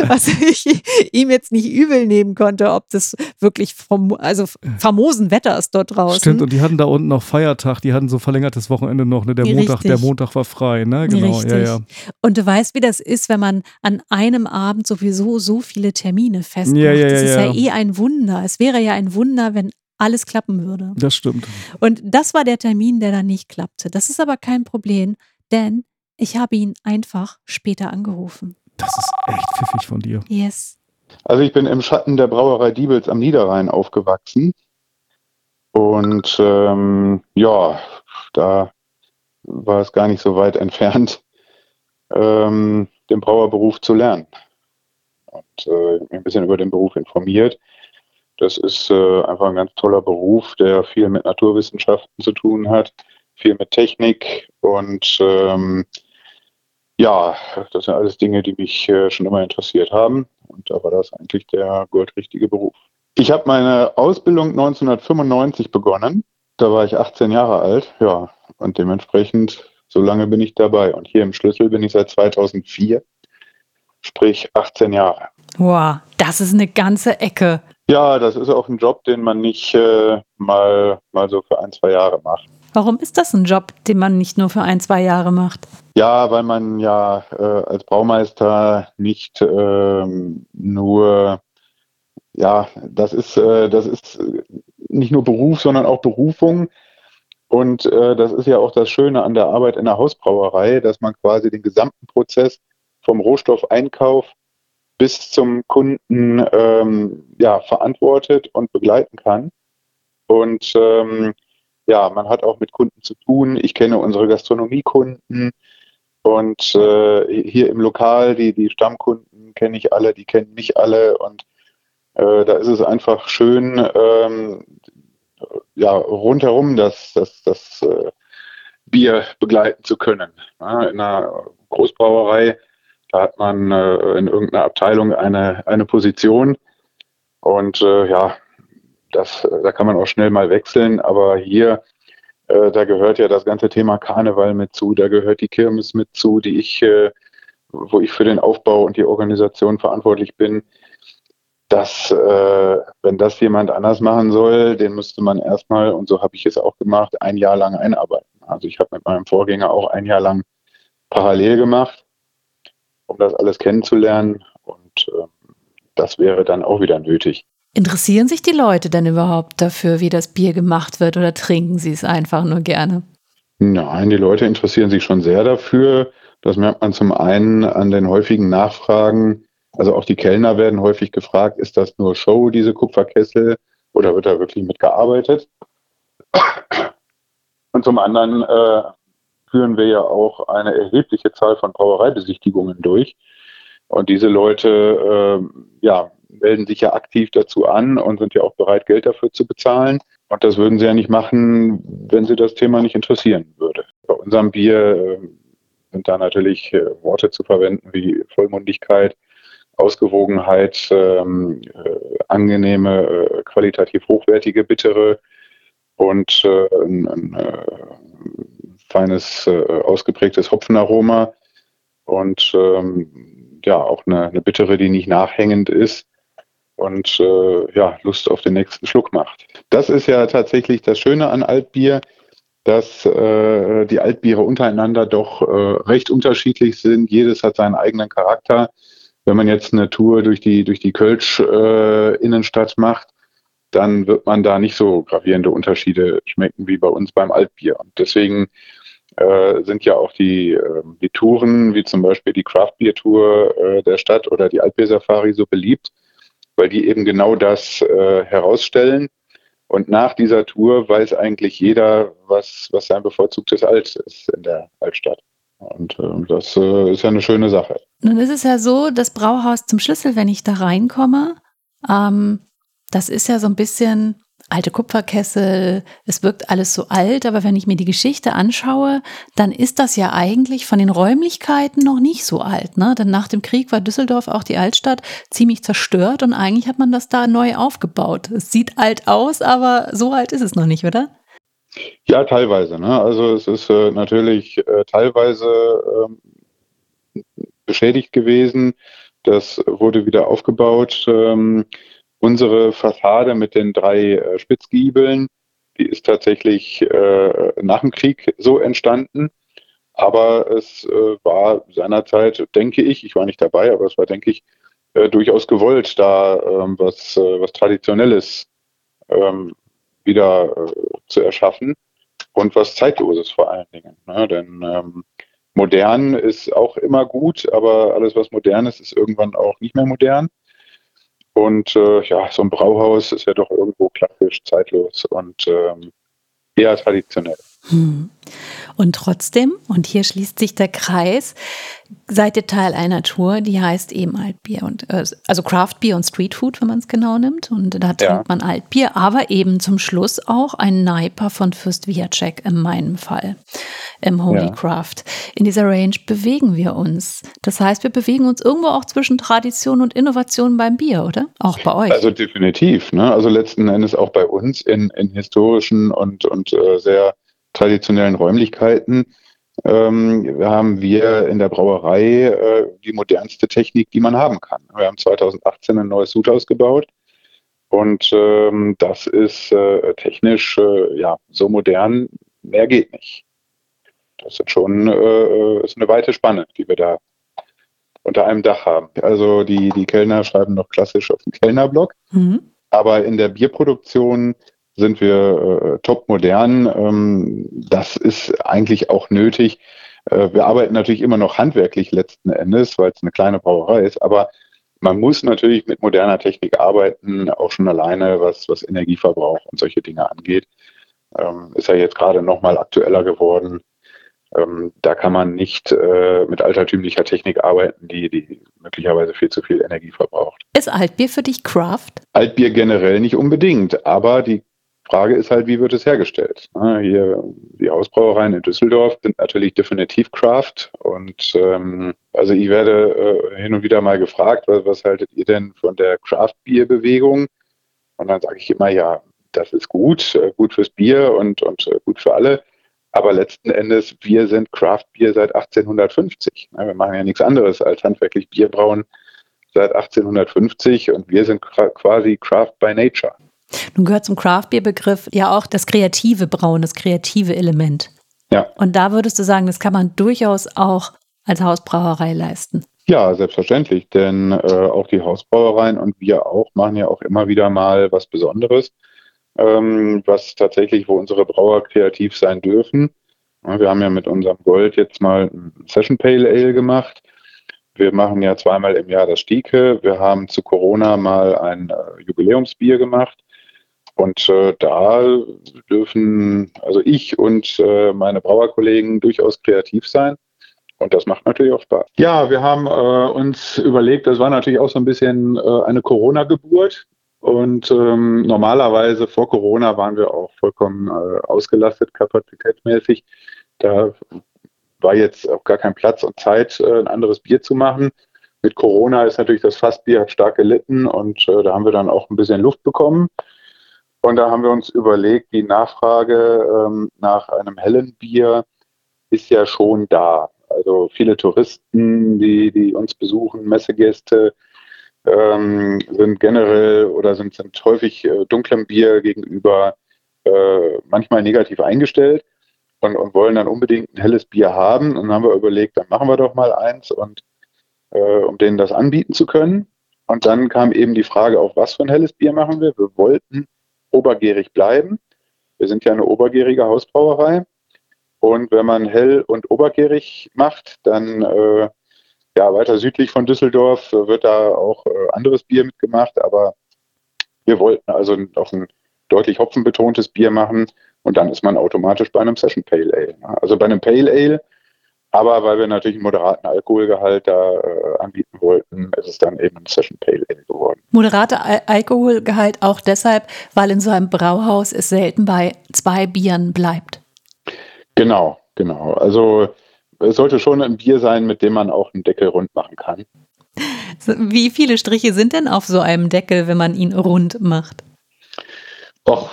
Was ich ihm jetzt nicht übel nehmen konnte, ob das wirklich vom, also famosen Wetter ist dort draußen. Stimmt, und die hatten da unten noch Feiertag, die hatten so verlängertes Wochenende noch, ne? Der Montag, Richtig. der Montag war frei, ne? Genau, Richtig. ja, ja. Und du weißt, wie das ist, wenn man an einem Abend sowieso so viele Termine festmacht. Ja, ja, das ja, ist ja ja. eh ein Wunder. Es wäre ja ein Wunder, wenn alles klappen würde. Das stimmt. Und das war der Termin, der dann nicht klappte. Das ist aber kein Problem, denn ich habe ihn einfach später angerufen. Das ist echt pfiffig von dir. Yes. Also ich bin im Schatten der Brauerei Diebels am Niederrhein aufgewachsen. Und ähm, ja, da war es gar nicht so weit entfernt, ähm, den Brauerberuf zu lernen. Und äh, mich ein bisschen über den Beruf informiert. Das ist äh, einfach ein ganz toller Beruf, der viel mit Naturwissenschaften zu tun hat, viel mit Technik und ähm, ja, das sind alles Dinge, die mich äh, schon immer interessiert haben. Und da war das eigentlich der goldrichtige Beruf. Ich habe meine Ausbildung 1995 begonnen. Da war ich 18 Jahre alt. Ja, und dementsprechend, so lange bin ich dabei. Und hier im Schlüssel bin ich seit 2004, sprich 18 Jahre. Wow, das ist eine ganze Ecke. Ja, das ist auch ein Job, den man nicht äh, mal, mal so für ein, zwei Jahre macht. Warum ist das ein Job, den man nicht nur für ein, zwei Jahre macht? Ja, weil man ja äh, als Braumeister nicht ähm, nur, ja, das ist, äh, das ist nicht nur Beruf, sondern auch Berufung. Und äh, das ist ja auch das Schöne an der Arbeit in der Hausbrauerei, dass man quasi den gesamten Prozess vom Rohstoffeinkauf bis zum Kunden ähm, ja, verantwortet und begleiten kann. Und ähm, ja, man hat auch mit Kunden zu tun. Ich kenne unsere Gastronomiekunden und äh, hier im Lokal, die, die Stammkunden kenne ich alle, die kennen mich alle und äh, da ist es einfach schön, ähm, ja, rundherum das, das, das äh, Bier begleiten zu können. Ja, in einer Großbrauerei, da hat man äh, in irgendeiner Abteilung eine, eine Position und äh, ja, das, da kann man auch schnell mal wechseln, aber hier, äh, da gehört ja das ganze Thema Karneval mit zu, da gehört die Kirmes mit zu, die ich, äh, wo ich für den Aufbau und die Organisation verantwortlich bin. Dass, äh, wenn das jemand anders machen soll, den müsste man erstmal, und so habe ich es auch gemacht, ein Jahr lang einarbeiten. Also ich habe mit meinem Vorgänger auch ein Jahr lang parallel gemacht, um das alles kennenzulernen. Und äh, das wäre dann auch wieder nötig. Interessieren sich die Leute denn überhaupt dafür, wie das Bier gemacht wird oder trinken sie es einfach nur gerne? Nein, die Leute interessieren sich schon sehr dafür. Das merkt man zum einen an den häufigen Nachfragen. Also auch die Kellner werden häufig gefragt, ist das nur Show, diese Kupferkessel, oder wird da wirklich mitgearbeitet? Und zum anderen äh, führen wir ja auch eine erhebliche Zahl von Brauereibesichtigungen durch. Und diese Leute äh, ja, melden sich ja aktiv dazu an und sind ja auch bereit, Geld dafür zu bezahlen. Und das würden sie ja nicht machen, wenn sie das Thema nicht interessieren würde. Bei unserem Bier äh, sind da natürlich äh, Worte zu verwenden wie Vollmundigkeit, Ausgewogenheit, ähm, äh, angenehme, äh, qualitativ hochwertige Bittere und äh, ein, ein äh, feines, äh, ausgeprägtes Hopfenaroma und ähm, ja, auch eine, eine Bittere, die nicht nachhängend ist und äh, ja, Lust auf den nächsten Schluck macht. das ist ja tatsächlich das Schöne an Altbier, dass äh, die Altbiere untereinander doch äh, recht unterschiedlich sind. Jedes hat seinen eigenen Charakter. Wenn man jetzt eine Tour durch die, durch die Kölsch-Innenstadt macht, dann wird man da nicht so gravierende Unterschiede schmecken wie bei uns beim Altbier. Und deswegen äh, sind ja auch die, äh, die Touren, wie zum Beispiel die Craft Beer Tour äh, der Stadt oder die Altbier Safari so beliebt, weil die eben genau das äh, herausstellen. Und nach dieser Tour weiß eigentlich jeder, was, was sein bevorzugtes Alt ist in der Altstadt. Und äh, das äh, ist ja eine schöne Sache. Nun ist es ja so, das Brauhaus zum Schlüssel, wenn ich da reinkomme, ähm, das ist ja so ein bisschen alte Kupferkessel, es wirkt alles so alt, aber wenn ich mir die Geschichte anschaue, dann ist das ja eigentlich von den Räumlichkeiten noch nicht so alt. Ne? Denn nach dem Krieg war Düsseldorf, auch die Altstadt, ziemlich zerstört und eigentlich hat man das da neu aufgebaut. Es sieht alt aus, aber so alt ist es noch nicht, oder? Ja, teilweise. Ne? Also es ist äh, natürlich äh, teilweise ähm, beschädigt gewesen. Das wurde wieder aufgebaut. Ähm, Unsere Fassade mit den drei äh, Spitzgiebeln, die ist tatsächlich äh, nach dem Krieg so entstanden. Aber es äh, war seinerzeit, denke ich, ich war nicht dabei, aber es war, denke ich, äh, durchaus gewollt, da ähm, was, äh, was Traditionelles ähm, wieder äh, zu erschaffen und was Zeitloses vor allen Dingen. Ne? Denn ähm, modern ist auch immer gut, aber alles, was modern ist, ist irgendwann auch nicht mehr modern. Und äh, ja, so ein Brauhaus ist ja doch irgendwo klassisch, zeitlos und ähm, eher traditionell. Hm. Und trotzdem, und hier schließt sich der Kreis, seid ihr Teil einer Tour, die heißt eben Altbier und äh, also Craft Beer und Street Food, wenn man es genau nimmt. Und da trinkt Ja. man Altbier, aber eben zum Schluss auch ein Naiper von Fürst Viacek in meinem Fall im Holy Ja. Craft. In dieser Range bewegen wir uns. Das heißt, wir bewegen uns irgendwo auch zwischen Tradition und Innovation beim Bier, oder? Auch bei euch. Also definitiv. Ne? Also letzten Endes auch bei uns in, in historischen und, und äh, sehr traditionellen Räumlichkeiten ähm, haben wir in der Brauerei äh, die modernste Technik, die man haben kann. Wir haben 2018 ein neues Sudhaus gebaut und ähm, das ist äh, technisch äh, ja so modern, mehr geht nicht. Das ist schon äh, ist eine weite Spanne, die wir da unter einem Dach haben. Also die, die Kellner schreiben noch klassisch auf dem Kellnerblock. Mhm. Aber in der Bierproduktion sind wir äh, top modern. Ähm, das ist eigentlich auch nötig. Äh, wir arbeiten natürlich immer noch handwerklich letzten Endes, weil es eine kleine Brauerei ist. Aber man muss natürlich mit moderner Technik arbeiten, auch schon alleine, was, was Energieverbrauch und solche Dinge angeht. Ähm, ist ja jetzt gerade nochmal aktueller geworden. Ähm, da kann man nicht äh, mit altertümlicher Technik arbeiten, die, die möglicherweise viel zu viel Energie verbraucht. Ist Altbier für dich Craft? Altbier generell nicht unbedingt, aber die Frage ist halt, wie wird es hergestellt? Ne, Hier die Hausbrauereien in Düsseldorf sind natürlich definitiv Craft und ähm, also ich werde äh, hin und wieder mal gefragt, was, was haltet ihr denn von der Craft-Bier-Bewegung? Und dann sage ich immer, ja, das ist gut, äh, gut fürs Bier und, und äh, gut für alle. Aber letzten Endes, wir sind Craft-Bier seit 1850. Ne, Wir machen ja nichts anderes als handwerklich Bier brauen seit 1850 und wir sind qua- quasi Craft by Nature. Nun gehört zum Craft-Bier-Begriff ja auch das kreative Brauen, das kreative Element. Ja. Und da würdest du sagen, das kann man durchaus auch als Hausbrauerei leisten. Ja, selbstverständlich, denn äh, auch die Hausbrauereien und wir auch machen ja auch immer wieder mal was Besonderes, ähm, was tatsächlich, wo unsere Brauer kreativ sein dürfen. Wir haben ja mit unserem Gold jetzt mal ein Session Pale Ale gemacht. Wir machen ja zweimal im Jahr das Stieke. Wir haben zu Corona mal ein äh, Jubiläumsbier gemacht. Und äh, da dürfen also ich und äh, meine Brauerkollegen durchaus kreativ sein. Und das macht natürlich auch Spaß. Ja, wir haben äh, uns überlegt, das war natürlich auch so ein bisschen äh, eine Corona-Geburt. Und ähm, normalerweise vor Corona waren wir auch vollkommen äh, ausgelastet, kapazitätsmäßig. Da war jetzt auch gar kein Platz und Zeit, äh, ein anderes Bier zu machen. Mit Corona ist natürlich das Fassbier hat stark gelitten und äh, da haben wir dann auch ein bisschen Luft bekommen. Und da haben wir uns überlegt, die Nachfrage ähm, nach einem hellen Bier ist ja schon da. Also viele Touristen, die, die uns besuchen, Messegäste, ähm, sind generell oder sind, sind häufig äh, dunklem Bier gegenüber äh, manchmal negativ eingestellt und, und wollen dann unbedingt ein helles Bier haben. Und dann haben wir überlegt, dann machen wir doch mal eins und äh, um denen das anbieten zu können. Und dann kam eben die Frage auf, was für ein helles Bier machen wir? Wir wollten obergärig bleiben. Wir sind ja eine obergärige Hausbrauerei. Und wenn man hell und obergärig macht, dann äh, ja, weiter südlich von Düsseldorf wird da auch äh, anderes Bier mitgemacht, aber wir wollten also auch ein deutlich hopfenbetontes Bier machen und dann ist man automatisch bei einem Session Pale Ale. Ne? Also bei einem Pale Ale, aber weil wir natürlich einen moderaten Alkoholgehalt da äh, anbieten wollten, ist es dann eben ein Session Pale Ale geworden. Moderater Al Alkoholgehalt auch deshalb, weil in so einem Brauhaus es selten bei zwei Bieren bleibt. Genau, genau. Also es sollte schon ein Bier sein, mit dem man auch einen Deckel rund machen kann. Wie viele Striche sind denn auf so einem Deckel, wenn man ihn rund macht? Och,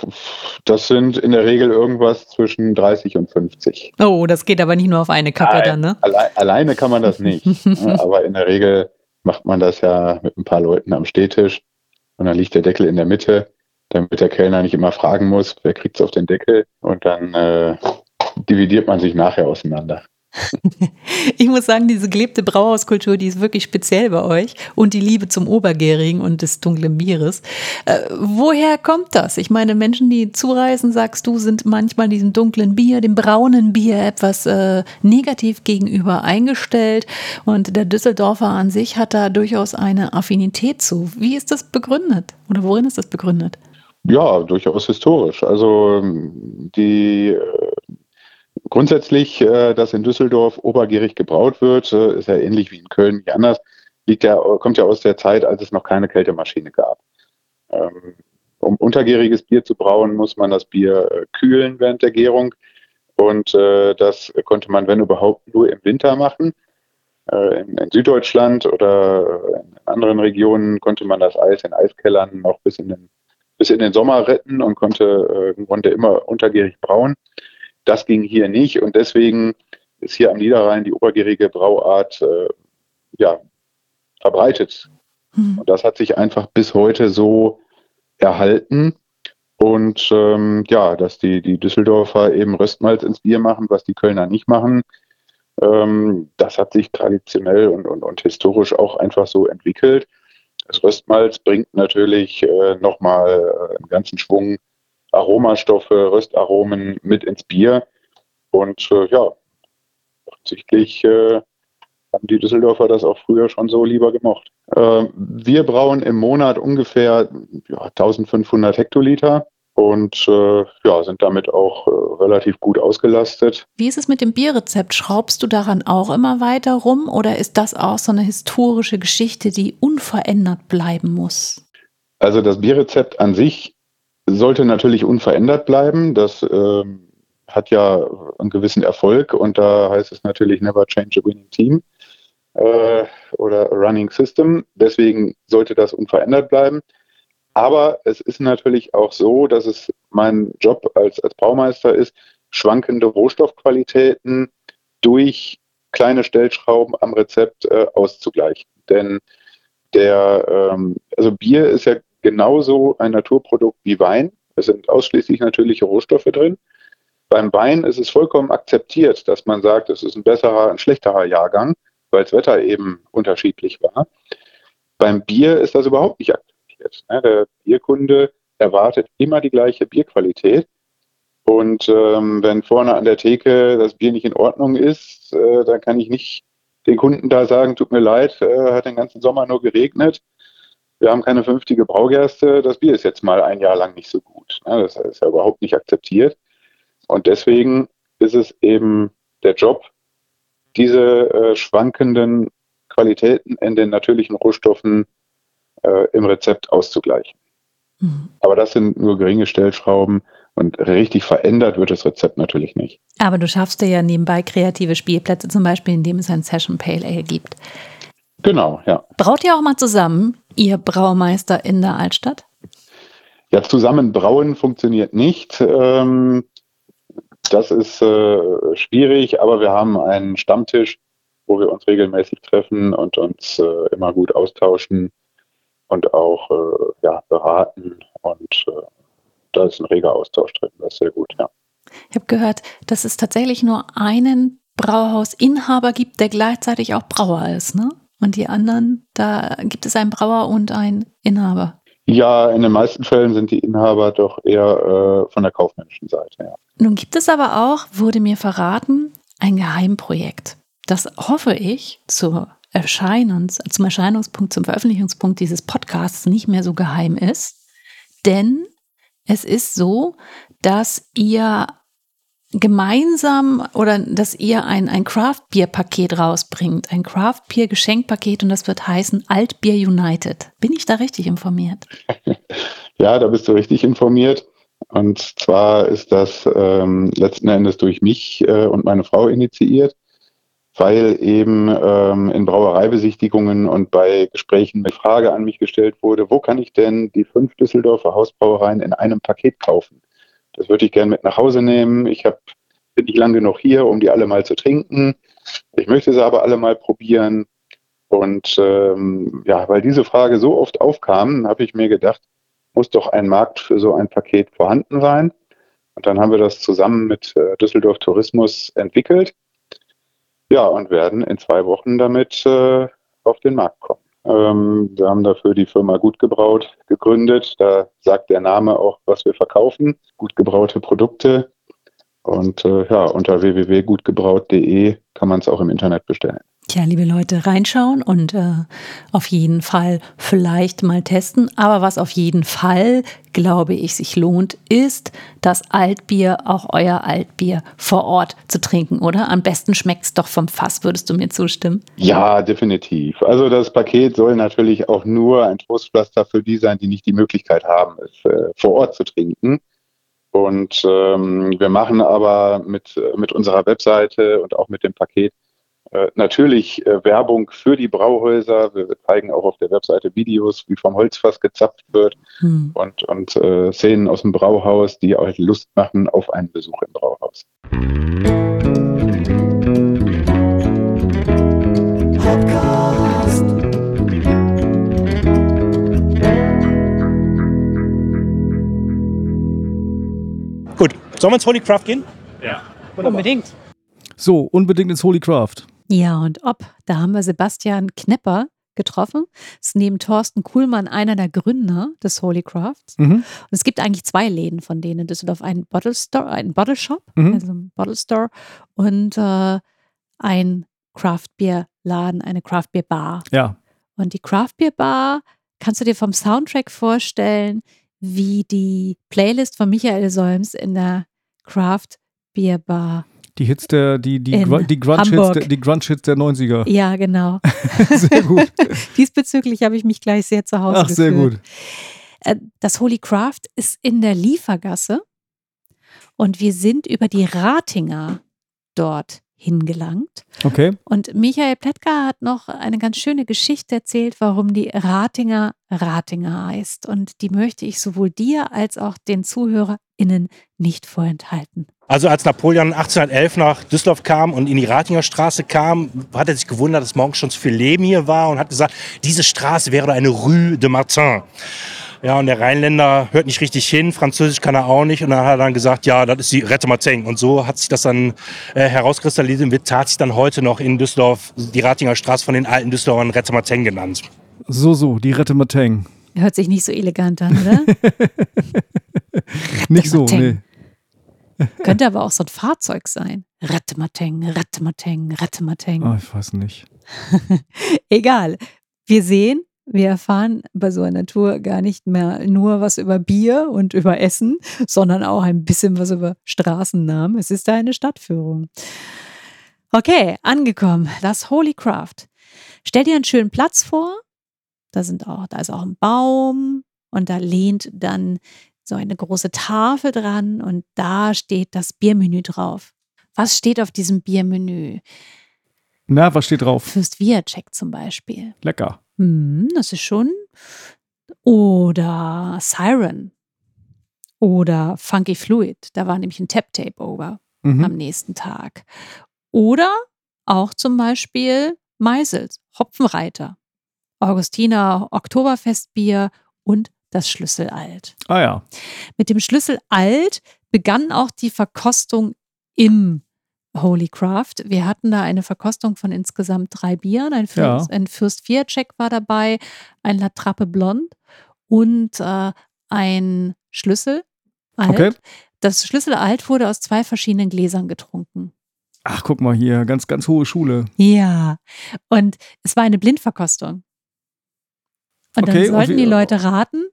das sind in der Regel irgendwas zwischen 30 und 50. Oh, das geht aber nicht nur auf eine Kappe dann, ne? Alle, alleine kann man das nicht. aber in der Regel macht man das ja mit ein paar Leuten am Stehtisch und dann liegt der Deckel in der Mitte, damit der Kellner nicht immer fragen muss, wer kriegt es auf den Deckel und dann äh, dividiert man sich nachher auseinander. Ich muss sagen, diese gelebte Brauhauskultur, die ist wirklich speziell bei euch und die Liebe zum Obergärigen und des dunklen Bieres. Äh, woher kommt das? Ich meine, Menschen, die zureisen, sagst du, sind manchmal diesem dunklen Bier, dem braunen Bier etwas äh, negativ gegenüber eingestellt und der Düsseldorfer an sich hat da durchaus eine Affinität zu. Wie ist das begründet oder worin ist das begründet? Ja, durchaus historisch. Also die äh, Grundsätzlich, äh, dass in Düsseldorf obergierig gebraut wird, äh, ist ja ähnlich wie in Köln, wie anders, liegt ja, kommt ja aus der Zeit, als es noch keine Kältemaschine gab. Ähm, um untergäriges Bier zu brauen, muss man das Bier äh, kühlen während der Gärung. Und äh, das konnte man, wenn überhaupt, nur im Winter machen. Äh, in, in, Süddeutschland oder in anderen Regionen konnte man das Eis in Eiskellern noch bis in den, bis in den Sommer retten und konnte, äh, konnte immer untergärig brauen. Das ging hier nicht und deswegen ist hier am Niederrhein die obergärige Brauart äh, ja, verbreitet. Mhm. Und das hat sich einfach bis heute so erhalten. Und ähm, ja, dass die, die Düsseldorfer eben Röstmalz ins Bier machen, was die Kölner nicht machen, ähm, das hat sich traditionell und, und, und historisch auch einfach so entwickelt. Das Röstmalz bringt natürlich äh, nochmal äh, einen ganzen Schwung Aromastoffe, Röstaromen mit ins Bier. Und äh, ja, offensichtlich äh, haben die Düsseldorfer das auch früher schon so lieber gemocht. Äh, wir brauen im Monat ungefähr ja, 1500 Hektoliter und äh, ja, sind damit auch äh, relativ gut ausgelastet. Wie ist es mit dem Bierrezept? Schraubst du daran auch immer weiter rum oder ist das auch so eine historische Geschichte, die unverändert bleiben muss? Also das Bierrezept an sich sollte natürlich unverändert bleiben. Das äh, hat ja einen gewissen Erfolg und da heißt es natürlich never change a winning team äh, oder a running system. Deswegen sollte das unverändert bleiben. Aber es ist natürlich auch so, dass es mein Job als, als Baumeister ist, schwankende Rohstoffqualitäten durch kleine Stellschrauben am Rezept äh, auszugleichen. Denn der, ähm, also Bier ist ja genauso ein Naturprodukt wie Wein. Es sind ausschließlich natürliche Rohstoffe drin. Beim Wein ist es vollkommen akzeptiert, dass man sagt, es ist ein besserer, ein schlechterer Jahrgang, weil das Wetter eben unterschiedlich war. Beim Bier ist das überhaupt nicht akzeptiert. Ne? Der Bierkunde erwartet immer die gleiche Bierqualität. Und ähm, wenn vorne an der Theke das Bier nicht in Ordnung ist, äh, dann kann ich nicht den Kunden da sagen, tut mir leid, äh, hat den ganzen Sommer nur geregnet wir haben keine vernünftige Braugerste, das Bier ist jetzt mal ein Jahr lang nicht so gut. Das ist ja überhaupt nicht akzeptiert. Und deswegen ist es eben der Job, diese äh, schwankenden Qualitäten in den natürlichen Rohstoffen äh, im Rezept auszugleichen. Mhm. Aber das sind nur geringe Stellschrauben und richtig verändert wird das Rezept natürlich nicht. Aber du schaffst dir ja nebenbei kreative Spielplätze, zum Beispiel indem es ein Session Pale Ale gibt. Genau, ja. Braut ihr auch mal zusammen, ihr Braumeister in der Altstadt? Ja, zusammen brauen funktioniert nicht. Ähm, das ist äh, schwierig, aber wir haben einen Stammtisch, wo wir uns regelmäßig treffen und uns äh, immer gut austauschen. und auch äh, ja, beraten und da ist ein reger Austausch drin. Das ist sehr gut, ja. Ich habe gehört, dass es tatsächlich nur einen Brauhausinhaber gibt, der gleichzeitig auch Brauer ist, ne? Und die anderen, da gibt es einen Brauer und einen Inhaber. Ja, in den meisten Fällen sind die Inhaber doch eher äh, von der kaufmännischen Seite, ja. Nun gibt es aber auch, wurde mir verraten, ein Geheimprojekt. Das hoffe ich zu Erscheinungs, zum Erscheinungspunkt, zum Veröffentlichungspunkt dieses Podcasts nicht mehr so geheim ist. Denn es ist so, dass ihr gemeinsam oder dass ihr ein, ein Craft Beer Paket rausbringt, ein Craft Beer Geschenkpaket und das wird heißen Altbier United. Bin ich da richtig informiert? Ja, da bist du richtig informiert. Und zwar ist das ähm, letzten Endes durch mich äh, und meine Frau initiiert, weil eben ähm, in Brauereibesichtigungen und bei Gesprächen eine Frage an mich gestellt wurde, wo kann ich denn die fünf Düsseldorfer Hausbrauereien in einem Paket kaufen? Das würde ich gerne mit nach Hause nehmen. Ich hab, bin nicht lange genug hier, um die alle mal zu trinken. Ich möchte sie aber alle mal probieren. Und ähm, ja, weil diese Frage so oft aufkam, habe ich mir gedacht, muss doch ein Markt für so ein Paket vorhanden sein. Und dann haben wir das zusammen mit äh, Düsseldorf Tourismus entwickelt. Ja, und werden in zwei Wochen damit äh, auf den Markt kommen. Ähm, wir haben dafür die Firma Gut Gebraut gegründet. Da sagt der Name auch, was wir verkaufen. Gut gebraute Produkte. Und äh, ja, unter www.gutgebraut.de kann man es auch im Internet bestellen. Tja, liebe Leute, reinschauen und äh, auf jeden Fall vielleicht mal testen. Aber was auf jeden Fall, glaube ich, sich lohnt, ist das Altbier, auch euer Altbier vor Ort zu trinken, oder? Am besten schmeckt es doch vom Fass, würdest du mir zustimmen? Ja, definitiv. Also das Paket soll natürlich auch nur ein Trostpflaster für die sein, die nicht die Möglichkeit haben, es äh, vor Ort zu trinken. Und ähm, wir machen aber mit, mit unserer Webseite und auch mit dem Paket äh, natürlich äh, Werbung für die Brauhäuser. Wir zeigen auch auf der Webseite Videos, wie vom Holzfass gezapft wird Hm. und, und äh, Szenen aus dem Brauhaus, die euch Lust machen auf einen Besuch im Brauhaus. Gut, sollen wir ins Holy Craft gehen? Ja. Unbedingt. So, unbedingt ins Holy Craft. Ja, und ob, da haben wir Sebastian Knepper getroffen. Ist neben Thorsten Kuhlmann einer der Gründer des Holy Crafts. Mhm. Und es gibt eigentlich zwei Läden von denen in Düsseldorf. Einen Bottle Store, einen Bottle Shop, Mhm. also ein Bottle Store und äh, ein Craft Beer Laden, eine Craft Beer Bar. Ja. Und die Craft Beer Bar kannst du dir vom Soundtrack vorstellen, wie die Playlist von Michael Solms in der Craft Beer Bar. Die Hits der, die, die, Gru die Grunge-Hits der, die Grunge -Hits der 90er. Ja, genau. Sehr gut. Diesbezüglich habe ich mich gleich sehr zu Hause Ach, sehr gefühlt. gut. Äh, Das Holy Craft ist in der Liefergasse und wir sind über die Ratinger dort hingelangt. Okay. Und Michael Pletka hat noch eine ganz schöne Geschichte erzählt, warum die Ratinger Ratinger heißt. Und die möchte ich sowohl dir als auch den ZuhörerInnen nicht vorenthalten. Also als Napoleon 1811 nach Düsseldorf kam und in die Ratinger Straße kam, hat er sich gewundert, dass morgens schon zu viel Leben hier war und hat gesagt, diese Straße wäre eine Rue de Martin. Ja, und der Rheinländer hört nicht richtig hin, Französisch kann er auch nicht. Und dann hat er dann gesagt, ja, das ist die Rette Martin. Und so hat sich das dann äh, herauskristallisiert und wird tatsächlich dann heute noch in Düsseldorf die Ratinger Straße von den alten Düsseldorfern Rette Martin genannt. So, so, die Rette Mateng. Hört sich nicht so elegant an, oder? Nicht so, nee. Könnte aber auch so ein Fahrzeug sein. Rettemateng, Rettemateng, Rettemateng. Ah, ich weiß nicht. Egal. Wir sehen, wir erfahren bei so einer Tour gar nicht mehr nur was über Bier und über Essen, sondern auch ein bisschen was über Straßennamen. Es ist eine Stadtführung. Okay, angekommen. Das Holy Craft. Stell dir einen schönen Platz vor. Da sind auch, da ist auch ein Baum und da lehnt dann so eine große Tafel dran und da steht das Biermenü drauf. Was steht auf diesem Biermenü? Na, was steht drauf? Fürst Viacek zum Beispiel. Lecker. Hm, das ist schon. Oder Siren. Oder Funky Fluid. Da war nämlich ein Tap-Tape-Over Mhm. am nächsten Tag. Oder auch zum Beispiel Meisels, Hopfenreiter. Augustiner Oktoberfestbier und das Schlüsselalt. Ah ja. Mit dem Schlüsselalt begann auch die Verkostung im Holy Craft. Wir hatten da eine Verkostung von insgesamt drei Bieren. Ein Fürst, Ja. ein Fürst Viercheck war dabei, ein La Trappe Blond und äh, ein Schlüssel. Okay. Das Schlüsselalt wurde aus zwei verschiedenen Gläsern getrunken. Ach, guck mal hier, ganz, ganz hohe Schule. Ja. Und es war eine Blindverkostung. Und dann Okay, und sollten wie- die Leute raten,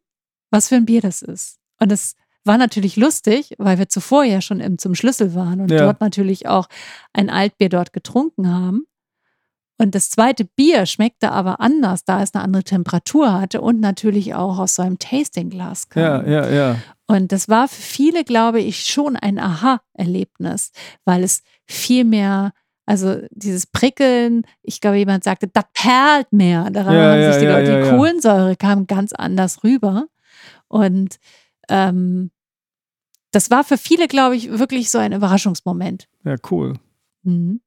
was für ein Bier das ist. Und es war natürlich lustig, weil wir zuvor ja schon im, zum Schlüssel waren und Ja. dort natürlich auch ein Altbier dort getrunken haben. Und das zweite Bier schmeckte aber anders, da es eine andere Temperatur hatte und natürlich auch aus so einem Tastingglas kam. Ja, ja, ja. Und das war für viele, glaube ich, schon ein Aha-Erlebnis, weil es viel mehr, also dieses Prickeln, ich glaube, jemand sagte, das perlt mehr. Daran Ja, haben sich die ja, Leute, ja, die. Kohlensäure kam ganz anders rüber. Und ähm, das war für viele, glaube ich, wirklich so ein Überraschungsmoment. Ja, cool. Mhm.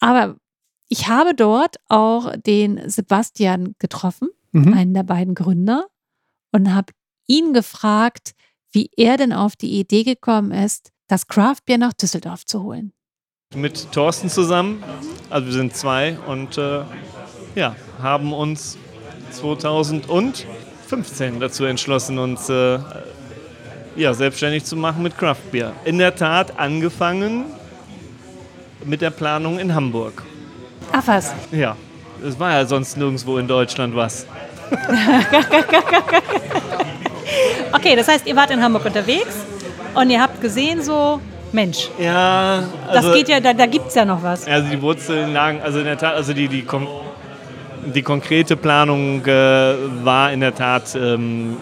Aber ich habe dort auch den Sebastian getroffen, Mhm. einen der beiden Gründer, und habe ihn gefragt, wie er denn auf die Idee gekommen ist, das Craftbier nach Düsseldorf zu holen. mit Thorsten zusammen. Also wir sind zwei und äh, ja, haben uns 2015 dazu entschlossen, uns äh, ja, selbstständig zu machen mit Craft Beer. In der Tat angefangen mit der Planung in Hamburg. Ach was. Ja, es war ja sonst nirgendwo in Deutschland was. Okay, das heißt, ihr wart in Hamburg unterwegs und ihr habt gesehen so, Mensch, Ja, also, das geht ja, da, da gibt es ja noch was. Also die Wurzeln lagen, also in der Tat, also die, die, kon die konkrete Planung äh, war in der Tat ähm,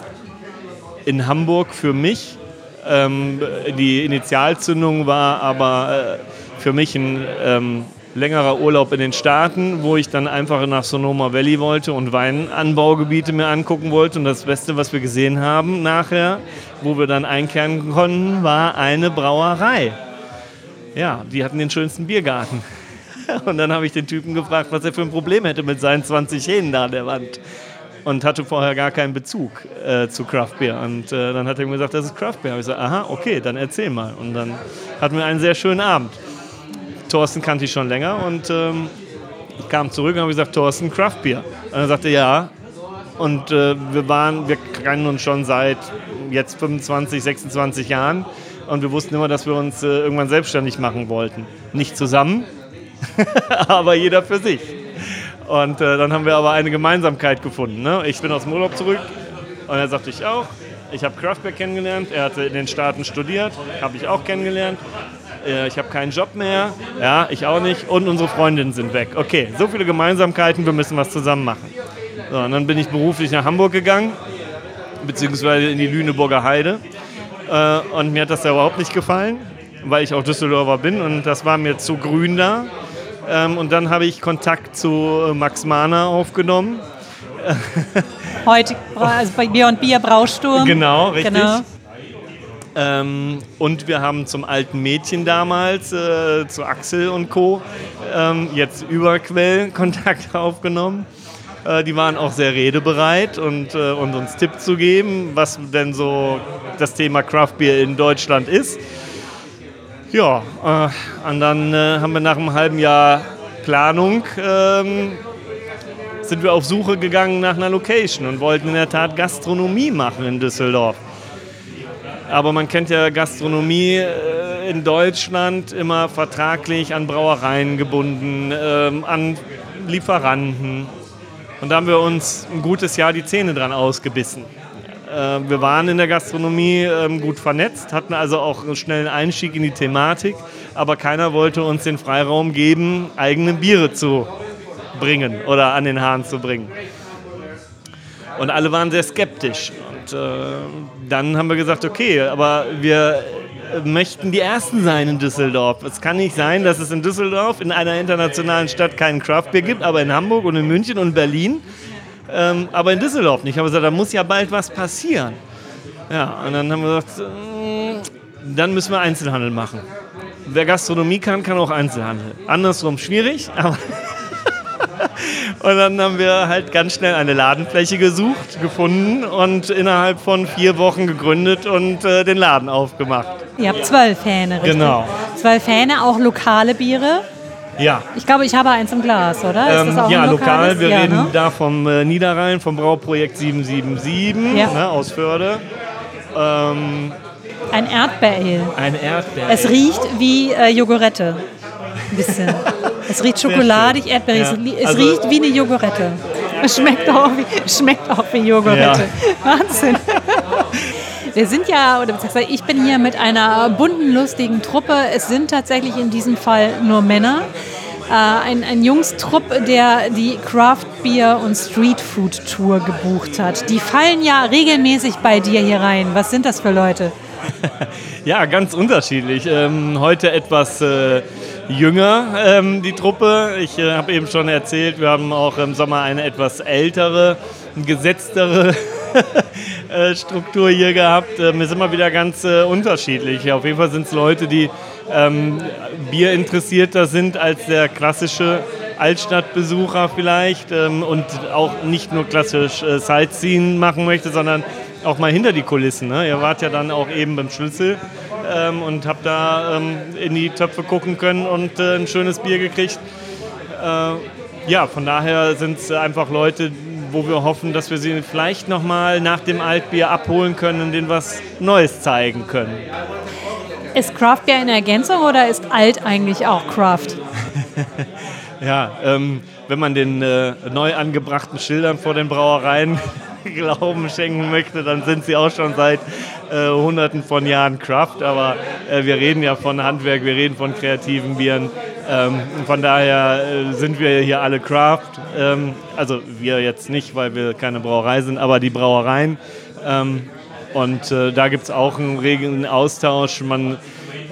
in Hamburg für mich. Ähm, die Initialzündung war aber äh, für mich ein ähm, längerer Urlaub in den Staaten, wo ich dann einfach nach Sonoma Valley wollte und Weinanbaugebiete mir angucken wollte. Und das Beste, was wir gesehen haben nachher, wo wir dann einkehren konnten, war eine Brauerei. Ja, die hatten den schönsten Biergarten. Und dann habe ich den Typen gefragt, was er für ein Problem hätte mit seinen 20 Hähnen da an der Wand. Und hatte vorher gar keinen Bezug äh, zu Craft Beer. Und äh, dann hat er mir gesagt, das ist Craft Beer. Hab Ich gesagt, aha, okay, dann erzähl mal. Und dann hatten wir einen sehr schönen Abend. Thorsten kannte ich schon länger und ähm, kam zurück und habe gesagt, Thorsten, Craft Beer. Und er sagte, ja. Und äh, wir waren, wir kennen uns schon seit jetzt 25, 26 Jahren. Und wir wussten immer, dass wir uns äh, irgendwann selbstständig machen wollten. Nicht zusammen, aber jeder für sich. Und äh, dann haben wir aber eine Gemeinsamkeit gefunden. Ne? Ich bin aus dem Urlaub zurück und er sagte ich auch. Ich habe Craftbeer kennengelernt. Er hatte in den Staaten studiert, habe ich auch kennengelernt. Äh, Ich habe keinen Job mehr. Ja, ich auch nicht. Und unsere Freundinnen sind weg. Okay, so viele Gemeinsamkeiten, wir müssen was zusammen machen. So, und dann bin ich beruflich nach Hamburg gegangen, beziehungsweise in die Lüneburger Heide. Äh, Und mir hat das da überhaupt nicht gefallen, weil ich auch Düsseldorfer bin und das war mir zu grün da. Ähm, Und dann habe ich Kontakt zu äh, Max Mahner aufgenommen. Heute, also bei Bier und Bier Brausturm. Genau, richtig. Genau. Ähm, und wir haben zum alten Mädchen damals, äh, zu Axel und Co., ähm, jetzt über Quell Kontakt aufgenommen. Äh, die waren auch sehr redebereit und, äh, und uns Tipp zu geben, was denn so das Thema Craft Beer in Deutschland ist. Ja, äh, und dann äh, haben wir nach einem halben Jahr Planung ähm, sind wir auf Suche gegangen nach einer Location und wollten in der Tat Gastronomie machen in Düsseldorf. Aber man kennt ja Gastronomie äh, in Deutschland immer vertraglich an Brauereien gebunden, ähm, an Lieferanten. Und da haben wir uns ein gutes Jahr die Zähne dran ausgebissen. Äh, wir waren in der Gastronomie ähm, gut vernetzt, hatten also auch einen schnellen Einstieg in die Thematik, aber keiner wollte uns den Freiraum geben, eigene Biere zu bringen oder an den Hahn zu bringen. Und alle waren sehr skeptisch. Und äh, dann haben wir gesagt, okay, aber wir möchten die Ersten sein in Düsseldorf. Es kann nicht sein, dass es in Düsseldorf, in einer internationalen Stadt, keinen Craftbeer gibt, aber in Hamburg und in München und Berlin, ähm, aber in Düsseldorf nicht. Aber gesagt, da muss ja bald was passieren. Ja, und dann haben wir gesagt, äh, dann müssen wir Einzelhandel machen. Wer Gastronomie kann, kann auch Einzelhandel. Andersrum schwierig, aber Und dann haben wir halt ganz schnell eine Ladenfläche gesucht, gefunden und innerhalb von vier Wochen gegründet und äh, den Laden aufgemacht. Ihr habt zwölf Hähne, richtig? Genau. Zwölf Hähne, auch lokale Biere. Ja. Ich glaube, ich habe eins im Glas, oder? Ähm, ja, lokal. Wir ja, reden ne? da vom äh, Niederrhein, vom Brauprojekt 777 Ja. ne, aus Förde. Ähm, Ein Erdbeerale. ein Erdbeer. Es riecht wie äh, Jogurette. Ein bisschen. Es riecht schokoladig, erdbeerig. Ja. Es Also- riecht wie eine Jogurette. Es schmeckt auch wie, schmeckt auch wie Jogurette. Wahnsinn. Wir sind ja, oder ich bin hier mit einer bunten, lustigen Truppe. Es sind tatsächlich in diesem Fall nur Männer. Äh, ein, ein Jungstrupp, der die Craft Beer und Street Food Tour gebucht hat. Die fallen ja regelmäßig bei dir hier rein. Was sind das für Leute? Ja, ganz unterschiedlich. Ähm, heute etwas äh, jünger, ähm, die Truppe. Ich äh, habe eben schon erzählt, wir haben auch im Sommer eine etwas ältere, gesetztere äh, Struktur hier gehabt. Ähm, ist immer wieder ganz äh, unterschiedlich. Auf jeden Fall sind es Leute, die ähm, bierinteressierter sind als der klassische Altstadtbesucher vielleicht ähm, und auch nicht nur klassisch äh, Sightseeing machen möchte, sondern auch mal hinter die Kulissen. Ne? Ihr wart ja dann auch eben beim Schlüssel ähm, und habt da ähm, in die Töpfe gucken können und äh, ein schönes Bier gekriegt. Äh, ja, von daher sind es einfach Leute, wo wir hoffen, dass wir sie vielleicht nochmal nach dem Altbier abholen können und denen was Neues zeigen können. Ist Craft Beer eine Ergänzung oder ist alt eigentlich auch Craft? Ja, ähm, wenn man den äh, neu angebrachten Schildern vor den Brauereien Glauben schenken möchte, dann sind sie auch schon seit äh, hunderten von Jahren Craft. Aber äh, wir reden ja von Handwerk, wir reden von kreativen Bieren. Ähm, von daher äh, sind wir hier alle Craft. Ähm, also wir jetzt nicht, weil wir keine Brauerei sind, aber die Brauereien. Ähm, und äh, da gibt es auch einen regen Austausch. Man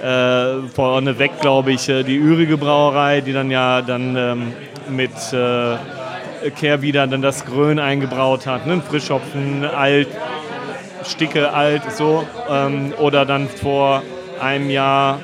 äh, vorneweg, glaube ich, äh, die Ürige Brauerei, die dann ja dann ähm, mit äh, Kehrwieder dann das Grön eingebraut hat. Ne? Frischhopfen, alt, Sticke, alt, so. Ähm, oder dann vor einem Jahr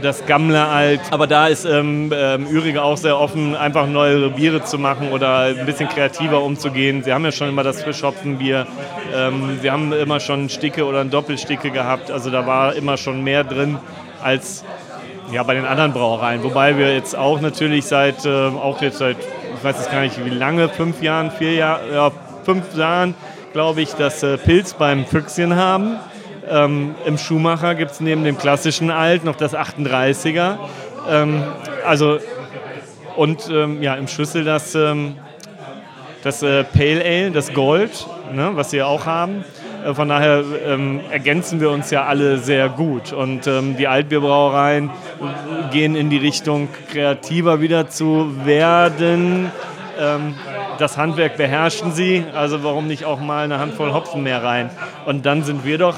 das Gammler alt. Aber da ist ähm, ähm, Ürige auch sehr offen, einfach neue Biere zu machen oder ein bisschen kreativer umzugehen. Sie haben ja schon immer das Frischhopfenbier. Ähm, sie haben immer schon Sticke oder ein Doppelsticke gehabt. Also da war immer schon mehr drin als ja, bei den anderen Brauereien. Wobei wir jetzt auch natürlich seit, äh, auch jetzt seit, ich weiß jetzt gar nicht wie lange, fünf Jahren, vier Jahre, ja, fünf Jahren, glaube ich, das äh, Pilz beim Füchschen haben. Ähm, Im Schuhmacher gibt es neben dem klassischen Alt noch das 38er. Ähm, also, und ähm, ja, im Schlüssel das, ähm, das äh, Pale Ale, das Gold, ne, was wir auch haben. Äh, Von daher ähm, ergänzen wir uns ja alle sehr gut. Und ähm, die Altbierbrauereien gehen in die Richtung, kreativer wieder zu werden. Das Handwerk beherrschen sie, also warum nicht auch mal eine Handvoll Hopfen mehr rein? Und dann sind wir doch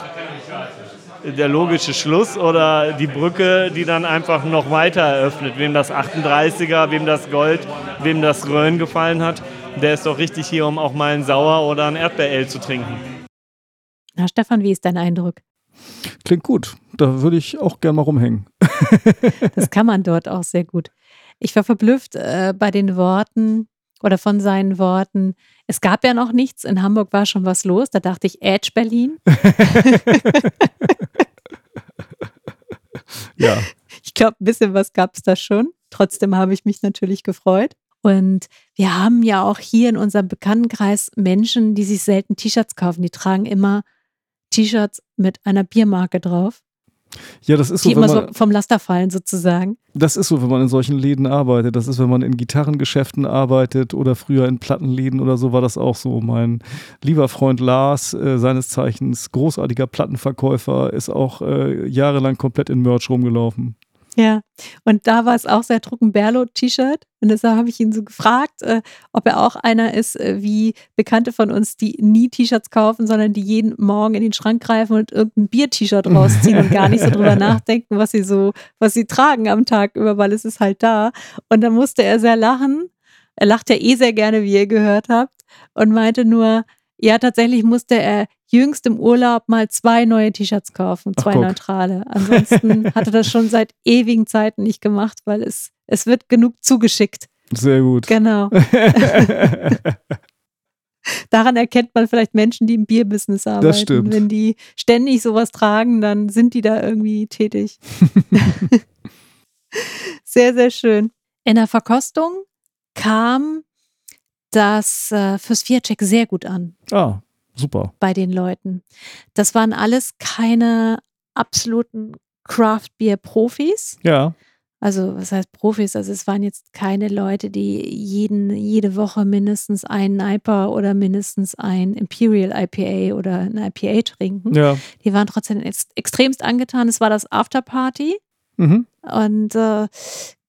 der logische Schluss oder die Brücke, die dann einfach noch weiter eröffnet. Wem das 38er, wem das Gold, wem das Rhön gefallen hat, der ist doch richtig hier, um auch mal ein Sauer oder ein Erdbeerale zu trinken. Na, Stefan, wie ist dein Eindruck? Klingt gut. Da würde ich auch gerne mal rumhängen. Das kann man dort auch sehr gut. Ich war verblüfft äh, bei den Worten oder von seinen Worten. Es gab ja noch nichts. In Hamburg war schon was los. Da dachte ich, Edge Berlin. Ja. Ich glaube, ein bisschen was gab es da schon. Trotzdem habe ich mich natürlich gefreut. Und wir haben ja auch hier in unserem Bekanntenkreis Menschen, die sich selten T-Shirts kaufen. Die tragen immer T-Shirts mit einer Biermarke drauf. Ja, das ist so, die immer so vom Laster fallen sozusagen. das ist so, wenn man in solchen Läden arbeitet. Das ist, wenn man in Gitarrengeschäften arbeitet oder früher in Plattenläden oder so war das auch so. Mein lieber Freund Lars, äh, seines Zeichens großartiger Plattenverkäufer, ist auch äh, jahrelang komplett in Merch rumgelaufen. Ja, und da war es auch sehr Drucken Berlo-T-Shirt. Und deshalb habe ich ihn so gefragt, äh, ob er auch einer ist, äh, wie Bekannte von uns, die nie T-Shirts kaufen, sondern die jeden Morgen in den Schrank greifen und irgendein Bier-T-Shirt rausziehen und gar nicht so drüber nachdenken, was sie so, was sie tragen am Tag über, weil es ist halt da. Und dann musste er sehr lachen. Er lacht ja eh sehr gerne, wie ihr gehört habt, und meinte nur, ja, tatsächlich musste er jüngst im Urlaub mal zwei neue T-Shirts kaufen, Ach, zwei guck. neutrale. Ansonsten hat er das schon seit ewigen Zeiten nicht gemacht, weil es, es wird genug zugeschickt. Sehr gut. Genau. Daran erkennt man vielleicht Menschen, die im Bierbusiness arbeiten. stimmt. Wenn die ständig sowas tragen, dann sind die da irgendwie tätig. sehr, sehr schön. In der Verkostung kam das äh, fürs Viercheck sehr gut an Ah, super. bei den Leuten. Das waren alles keine absoluten Craft-Bier-Profis. Ja. Also, was heißt Profis? Also, es waren jetzt keine Leute, die jeden, jede Woche mindestens einen IPA oder mindestens ein Imperial IPA oder ein IPA trinken. Ja. Die waren trotzdem ex extremst angetan. Es war das Afterparty. Mhm. Und äh,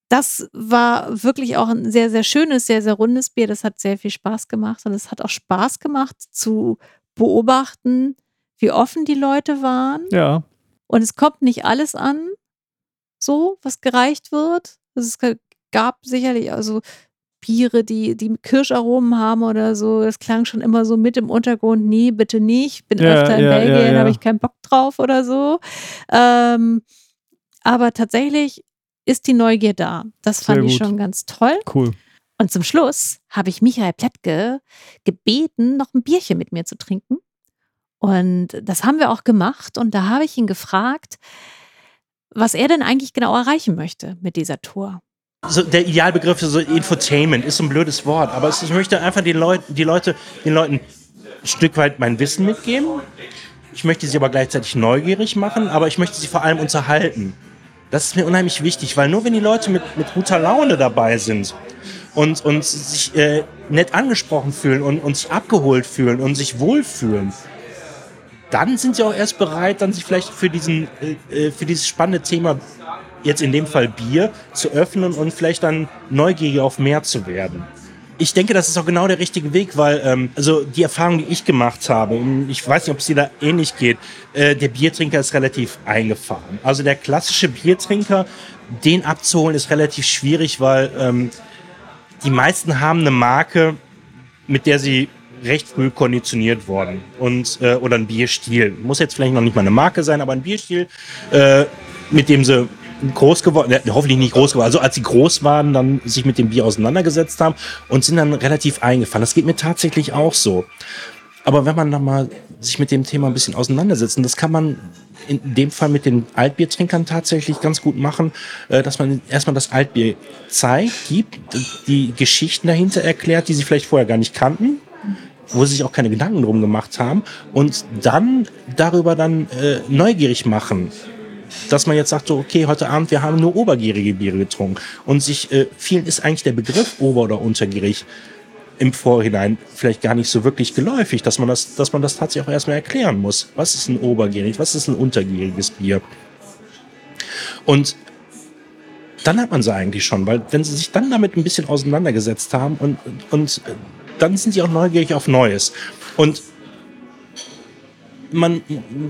das war wirklich auch ein sehr, sehr schönes, sehr, sehr rundes Bier. Das hat sehr viel Spaß gemacht. Und es hat auch Spaß gemacht zu beobachten, wie offen die Leute waren. Ja. Und es kommt nicht alles an, so, was gereicht wird. Also es ga- gab sicherlich also Biere, die, die Kirscharomen haben oder so. Das klang schon immer so mit im Untergrund. Nee, bitte nicht. Bin Ja, öfter in ja, Belgien, ja. habe ich keinen Bock drauf oder so. Ähm, aber tatsächlich ist die Neugier da. Das fand Sehr ich gut. schon ganz toll. Cool. Und zum Schluss habe ich Michael Plättke gebeten, noch ein Bierchen mit mir zu trinken. Und das haben wir auch gemacht. Und da habe ich ihn gefragt, was er denn eigentlich genau erreichen möchte mit dieser Tour. so der Idealbegriff ist so Infotainment ist so ein blödes Wort, aber es, ich möchte einfach den Leuten, die Leute, den Leuten ein Stück weit mein Wissen mitgeben. Ich möchte sie aber gleichzeitig neugierig machen, aber ich möchte sie vor allem unterhalten. Das ist mir unheimlich wichtig, weil nur wenn die Leute mit, mit guter Laune dabei sind und, und sich äh, nett angesprochen fühlen und, und sich abgeholt fühlen und sich wohlfühlen, dann sind sie auch erst bereit, dann sich vielleicht für, diesen, äh, äh, für dieses spannende Thema, jetzt in dem Fall Bier, zu öffnen und vielleicht dann neugierig auf mehr zu werden. Ich denke, das ist auch genau der richtige Weg, weil ähm, also die Erfahrung, die ich gemacht habe, ich weiß nicht, ob es dir da ähnlich geht, äh, der Biertrinker ist relativ eingefahren. Also der klassische Biertrinker, den abzuholen, ist relativ schwierig, weil ähm, die meisten haben eine Marke, mit der sie recht früh konditioniert worden und äh, oder ein Bierstil muss jetzt vielleicht noch nicht mal eine Marke sein, aber ein Bierstil, äh, mit dem sie groß geworden, äh, hoffentlich nicht groß geworden, also als sie groß waren, dann sich mit dem Bier auseinandergesetzt haben und sind dann relativ eingefahren. Das geht mir tatsächlich auch so. Aber wenn man dann mal sich mit dem Thema ein bisschen auseinandersetzt, und das kann man in dem Fall mit den Altbiertrinkern tatsächlich ganz gut machen, äh, dass man erstmal das Altbier zeigt, gibt, die Geschichten dahinter erklärt, die sie vielleicht vorher gar nicht kannten, wo sie sich auch keine Gedanken drum gemacht haben, und dann darüber dann äh, neugierig machen. Dass man jetzt sagt, so, okay, heute Abend, wir haben nur obergärige Biere getrunken. Und sich, äh, vielen ist eigentlich der Begriff ober- oder untergierig im Vorhinein vielleicht gar nicht so wirklich geläufig, dass man das, dass man das tatsächlich auch erstmal erklären muss. Was ist ein obergärig, was ist ein untergäriges Bier? Und dann hat man sie eigentlich schon, weil wenn sie sich dann damit ein bisschen auseinandergesetzt haben und, und äh, dann sind sie auch neugierig auf Neues. Und man,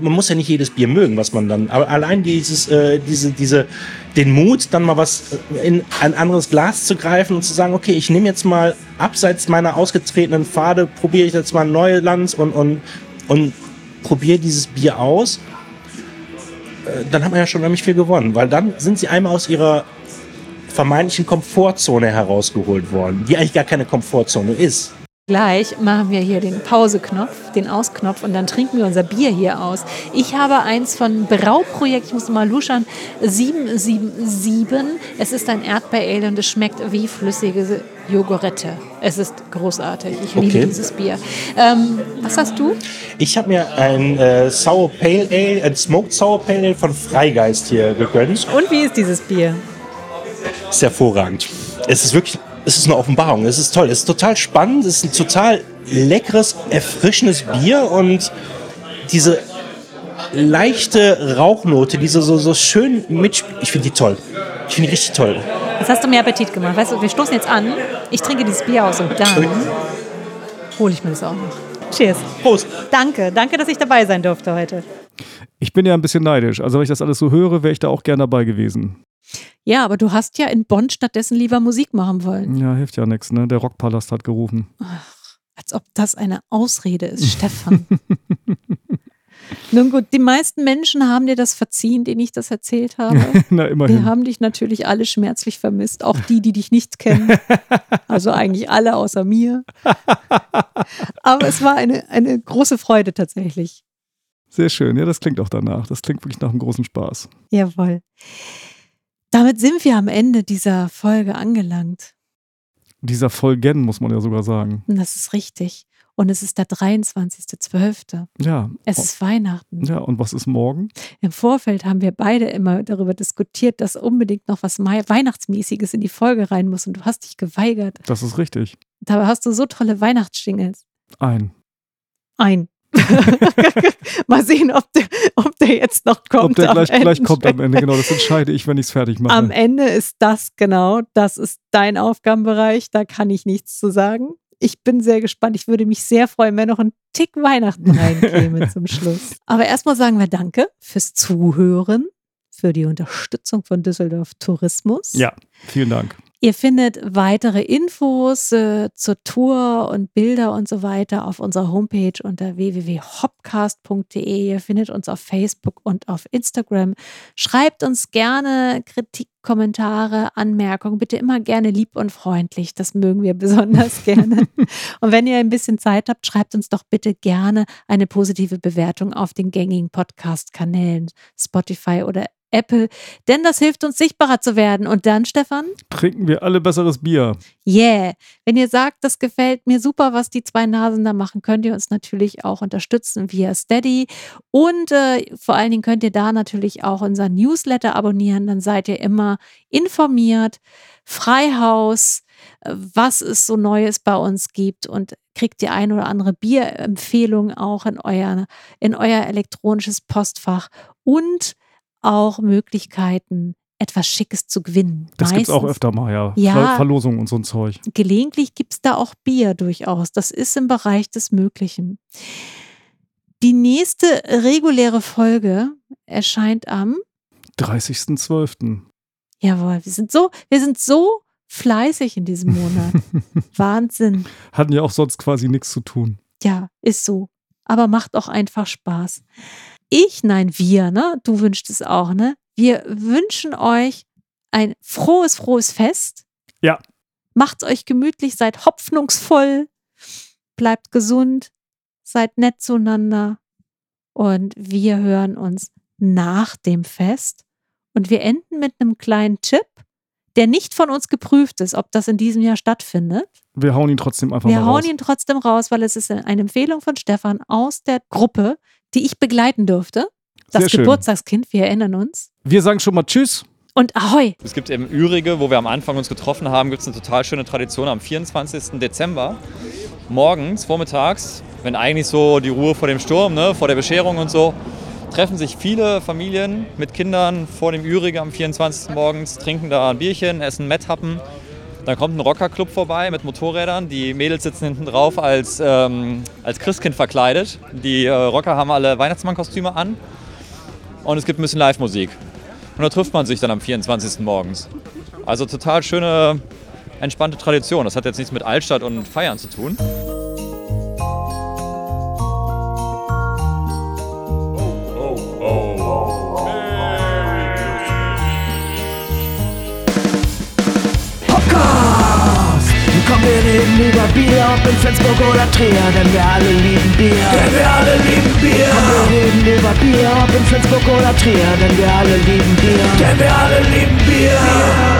man muss ja nicht jedes Bier mögen, was man dann, aber allein dieses, äh, diese, diese, den Mut, dann mal was in ein anderes Glas zu greifen und zu sagen, okay, ich nehme jetzt mal abseits meiner ausgetretenen Pfade, probiere ich jetzt mal ein neues und, und, und probiere dieses Bier aus, äh, dann hat man ja schon nämlich viel gewonnen, weil dann sind sie einmal aus ihrer vermeintlichen Komfortzone herausgeholt worden, die eigentlich gar keine Komfortzone ist. Gleich machen wir hier den Pauseknopf, den Ausknopf und dann trinken wir unser Bier hier aus. Ich habe eins von Brauprojekt, ich muss mal luschern, 777. Es ist ein Erdbeer-Ale und es schmeckt wie flüssige Jogurette. Es ist großartig. Ich liebe Okay. dieses Bier. Ähm, was hast du? Ich habe mir ein äh, Sour Pale Ale, ein Smoked Sour Pale Ale von Freigeist hier gegönnt. Und wie ist dieses Bier? Ist hervorragend. Es ist wirklich, es ist eine Offenbarung. Es ist toll. Es ist total spannend. Es ist ein total leckeres, erfrischendes Bier und diese leichte Rauchnote, diese so, so schön mitspielt. Ich finde die toll. Ich finde die richtig toll. Jetzt hast du mir Appetit gemacht. Weißt du, wir stoßen jetzt an. Ich trinke dieses Bier aus und dann hole ich mir das auch noch. Cheers. Prost. Danke, danke, dass ich dabei sein durfte heute. Ich bin ja ein bisschen neidisch. Also, wenn ich das alles so höre, wäre ich da auch gern dabei gewesen. Ja, aber du hast ja in Bonn stattdessen lieber Musik machen wollen. Ja, hilft ja nichts, ne? Der Rockpalast hat gerufen. Als ob das eine Ausrede ist, Stefan. Nun gut, die meisten Menschen haben dir das verziehen, denen ich das erzählt habe. Na, immerhin. Wir haben dich natürlich alle schmerzlich vermisst, auch die, die dich nicht kennen. Also eigentlich alle außer mir. Aber es war eine, eine große Freude tatsächlich. Sehr schön. Ja, das klingt auch danach. Das klingt wirklich nach einem großen Spaß. Jawohl. Damit sind wir am Ende dieser Folge angelangt. Dieser Folgen, muss man ja sogar sagen. Das ist richtig. Und es ist der 23.12. Ja. Es ist Weihnachten. Ja, und was ist morgen? Im Vorfeld haben wir beide immer darüber diskutiert, dass unbedingt noch was Weihnachtsmäßiges in die Folge rein muss. Und du hast dich geweigert. Das ist richtig. Dabei hast du so tolle Weihnachtsjingles. Ein. Ein. Mal sehen, ob der, ob der jetzt noch kommt. Ob der gleich, gleich kommt am Ende, genau. Das entscheide ich, wenn ich es fertig mache. Am Ende ist das genau, das ist dein Aufgabenbereich. Da kann ich nichts zu sagen. Ich bin sehr gespannt. Ich würde mich sehr freuen, wenn noch ein Tick Weihnachten reinkäme zum Schluss. Aber erstmal sagen wir Danke fürs Zuhören, für die Unterstützung von Düsseldorf Tourismus. Ja, vielen Dank. Ihr findet weitere Infos äh, zur Tour und Bilder und so weiter auf unserer Homepage unter www.hopcast.de. Ihr findet uns auf Facebook und auf Instagram. Schreibt uns gerne Kritik, Kommentare, Anmerkungen. Bitte immer gerne lieb und freundlich. Das mögen wir besonders gerne. Und wenn ihr ein bisschen Zeit habt, schreibt uns doch bitte gerne eine positive Bewertung auf den gängigen Podcast-Kanälen Spotify oder Apple, denn das hilft uns sichtbarer zu werden. Und dann, Stefan? Trinken wir alle besseres Bier. Yeah. Wenn ihr sagt, das gefällt mir super, was die zwei Nasen da machen, könnt ihr uns natürlich auch unterstützen via Steady. Und äh, vor allen Dingen könnt ihr da natürlich auch unseren Newsletter abonnieren. Dann seid ihr immer informiert. Freihaus, äh, was es so Neues bei uns gibt und kriegt die ein oder andere Bierempfehlung auch in euer, in euer elektronisches Postfach und auch Möglichkeiten, etwas Schickes zu gewinnen. Das gibt es auch öfter mal, ja. Ja. Ver Verlosungen und so ein Zeug. Gelegentlich gibt es da auch Bier durchaus. Das ist im Bereich des Möglichen. Die nächste reguläre Folge erscheint am, 30.12. jawohl, wir sind so, wir sind so fleißig in diesem Monat. Wahnsinn. Hatten ja auch sonst quasi nichts zu tun. Ja, ist so. Aber macht auch einfach Spaß. Ich, nein, wir, ne? Du wünschst es auch, ne? Wir wünschen euch ein frohes, frohes Fest. Ja. Macht's euch gemütlich, seid hoffnungsvoll, bleibt gesund, seid nett zueinander. Und wir hören uns nach dem Fest. Und wir enden mit einem kleinen Tipp, der nicht von uns geprüft ist, ob das in diesem Jahr stattfindet. Wir hauen ihn trotzdem einfach Wir mal hauen raus. ihn trotzdem raus, weil es ist eine Empfehlung von Stefan aus der Gruppe, die ich begleiten durfte. Das Sehr schön. Geburtstagskind, wir erinnern uns. Wir sagen schon mal Tschüss. Und Ahoi! Es gibt im Ürige, wo wir am Anfang uns getroffen haben, gibt es eine total schöne Tradition am 24. Dezember. Morgens, vormittags, wenn eigentlich so die Ruhe vor dem Sturm, ne, vor der Bescherung und so, treffen sich viele Familien mit Kindern vor dem Ürige am 24. morgens, trinken da ein Bierchen, essen Metthappen. Dann kommt ein Rockerclub vorbei mit Motorrädern. Die Mädels sitzen hinten drauf als, ähm, als Christkind verkleidet. Die äh, Rocker haben alle Weihnachtsmannkostüme an. Und es gibt ein bisschen Live-Musik. Und da trifft man sich dann am 24. morgens. Also total schöne, entspannte Tradition. Das hat jetzt nichts mit Altstadt und Feiern zu tun. Komm, wir reden über Bier, ob in Flensburg oder Trier, denn wir alle lieben Bier. Denn wir alle lieben Bier. Komm, wir reden über Bier, ob in Flensburg oder Trier, denn wir alle lieben Bier. Denn wir alle lieben Bier. Bier.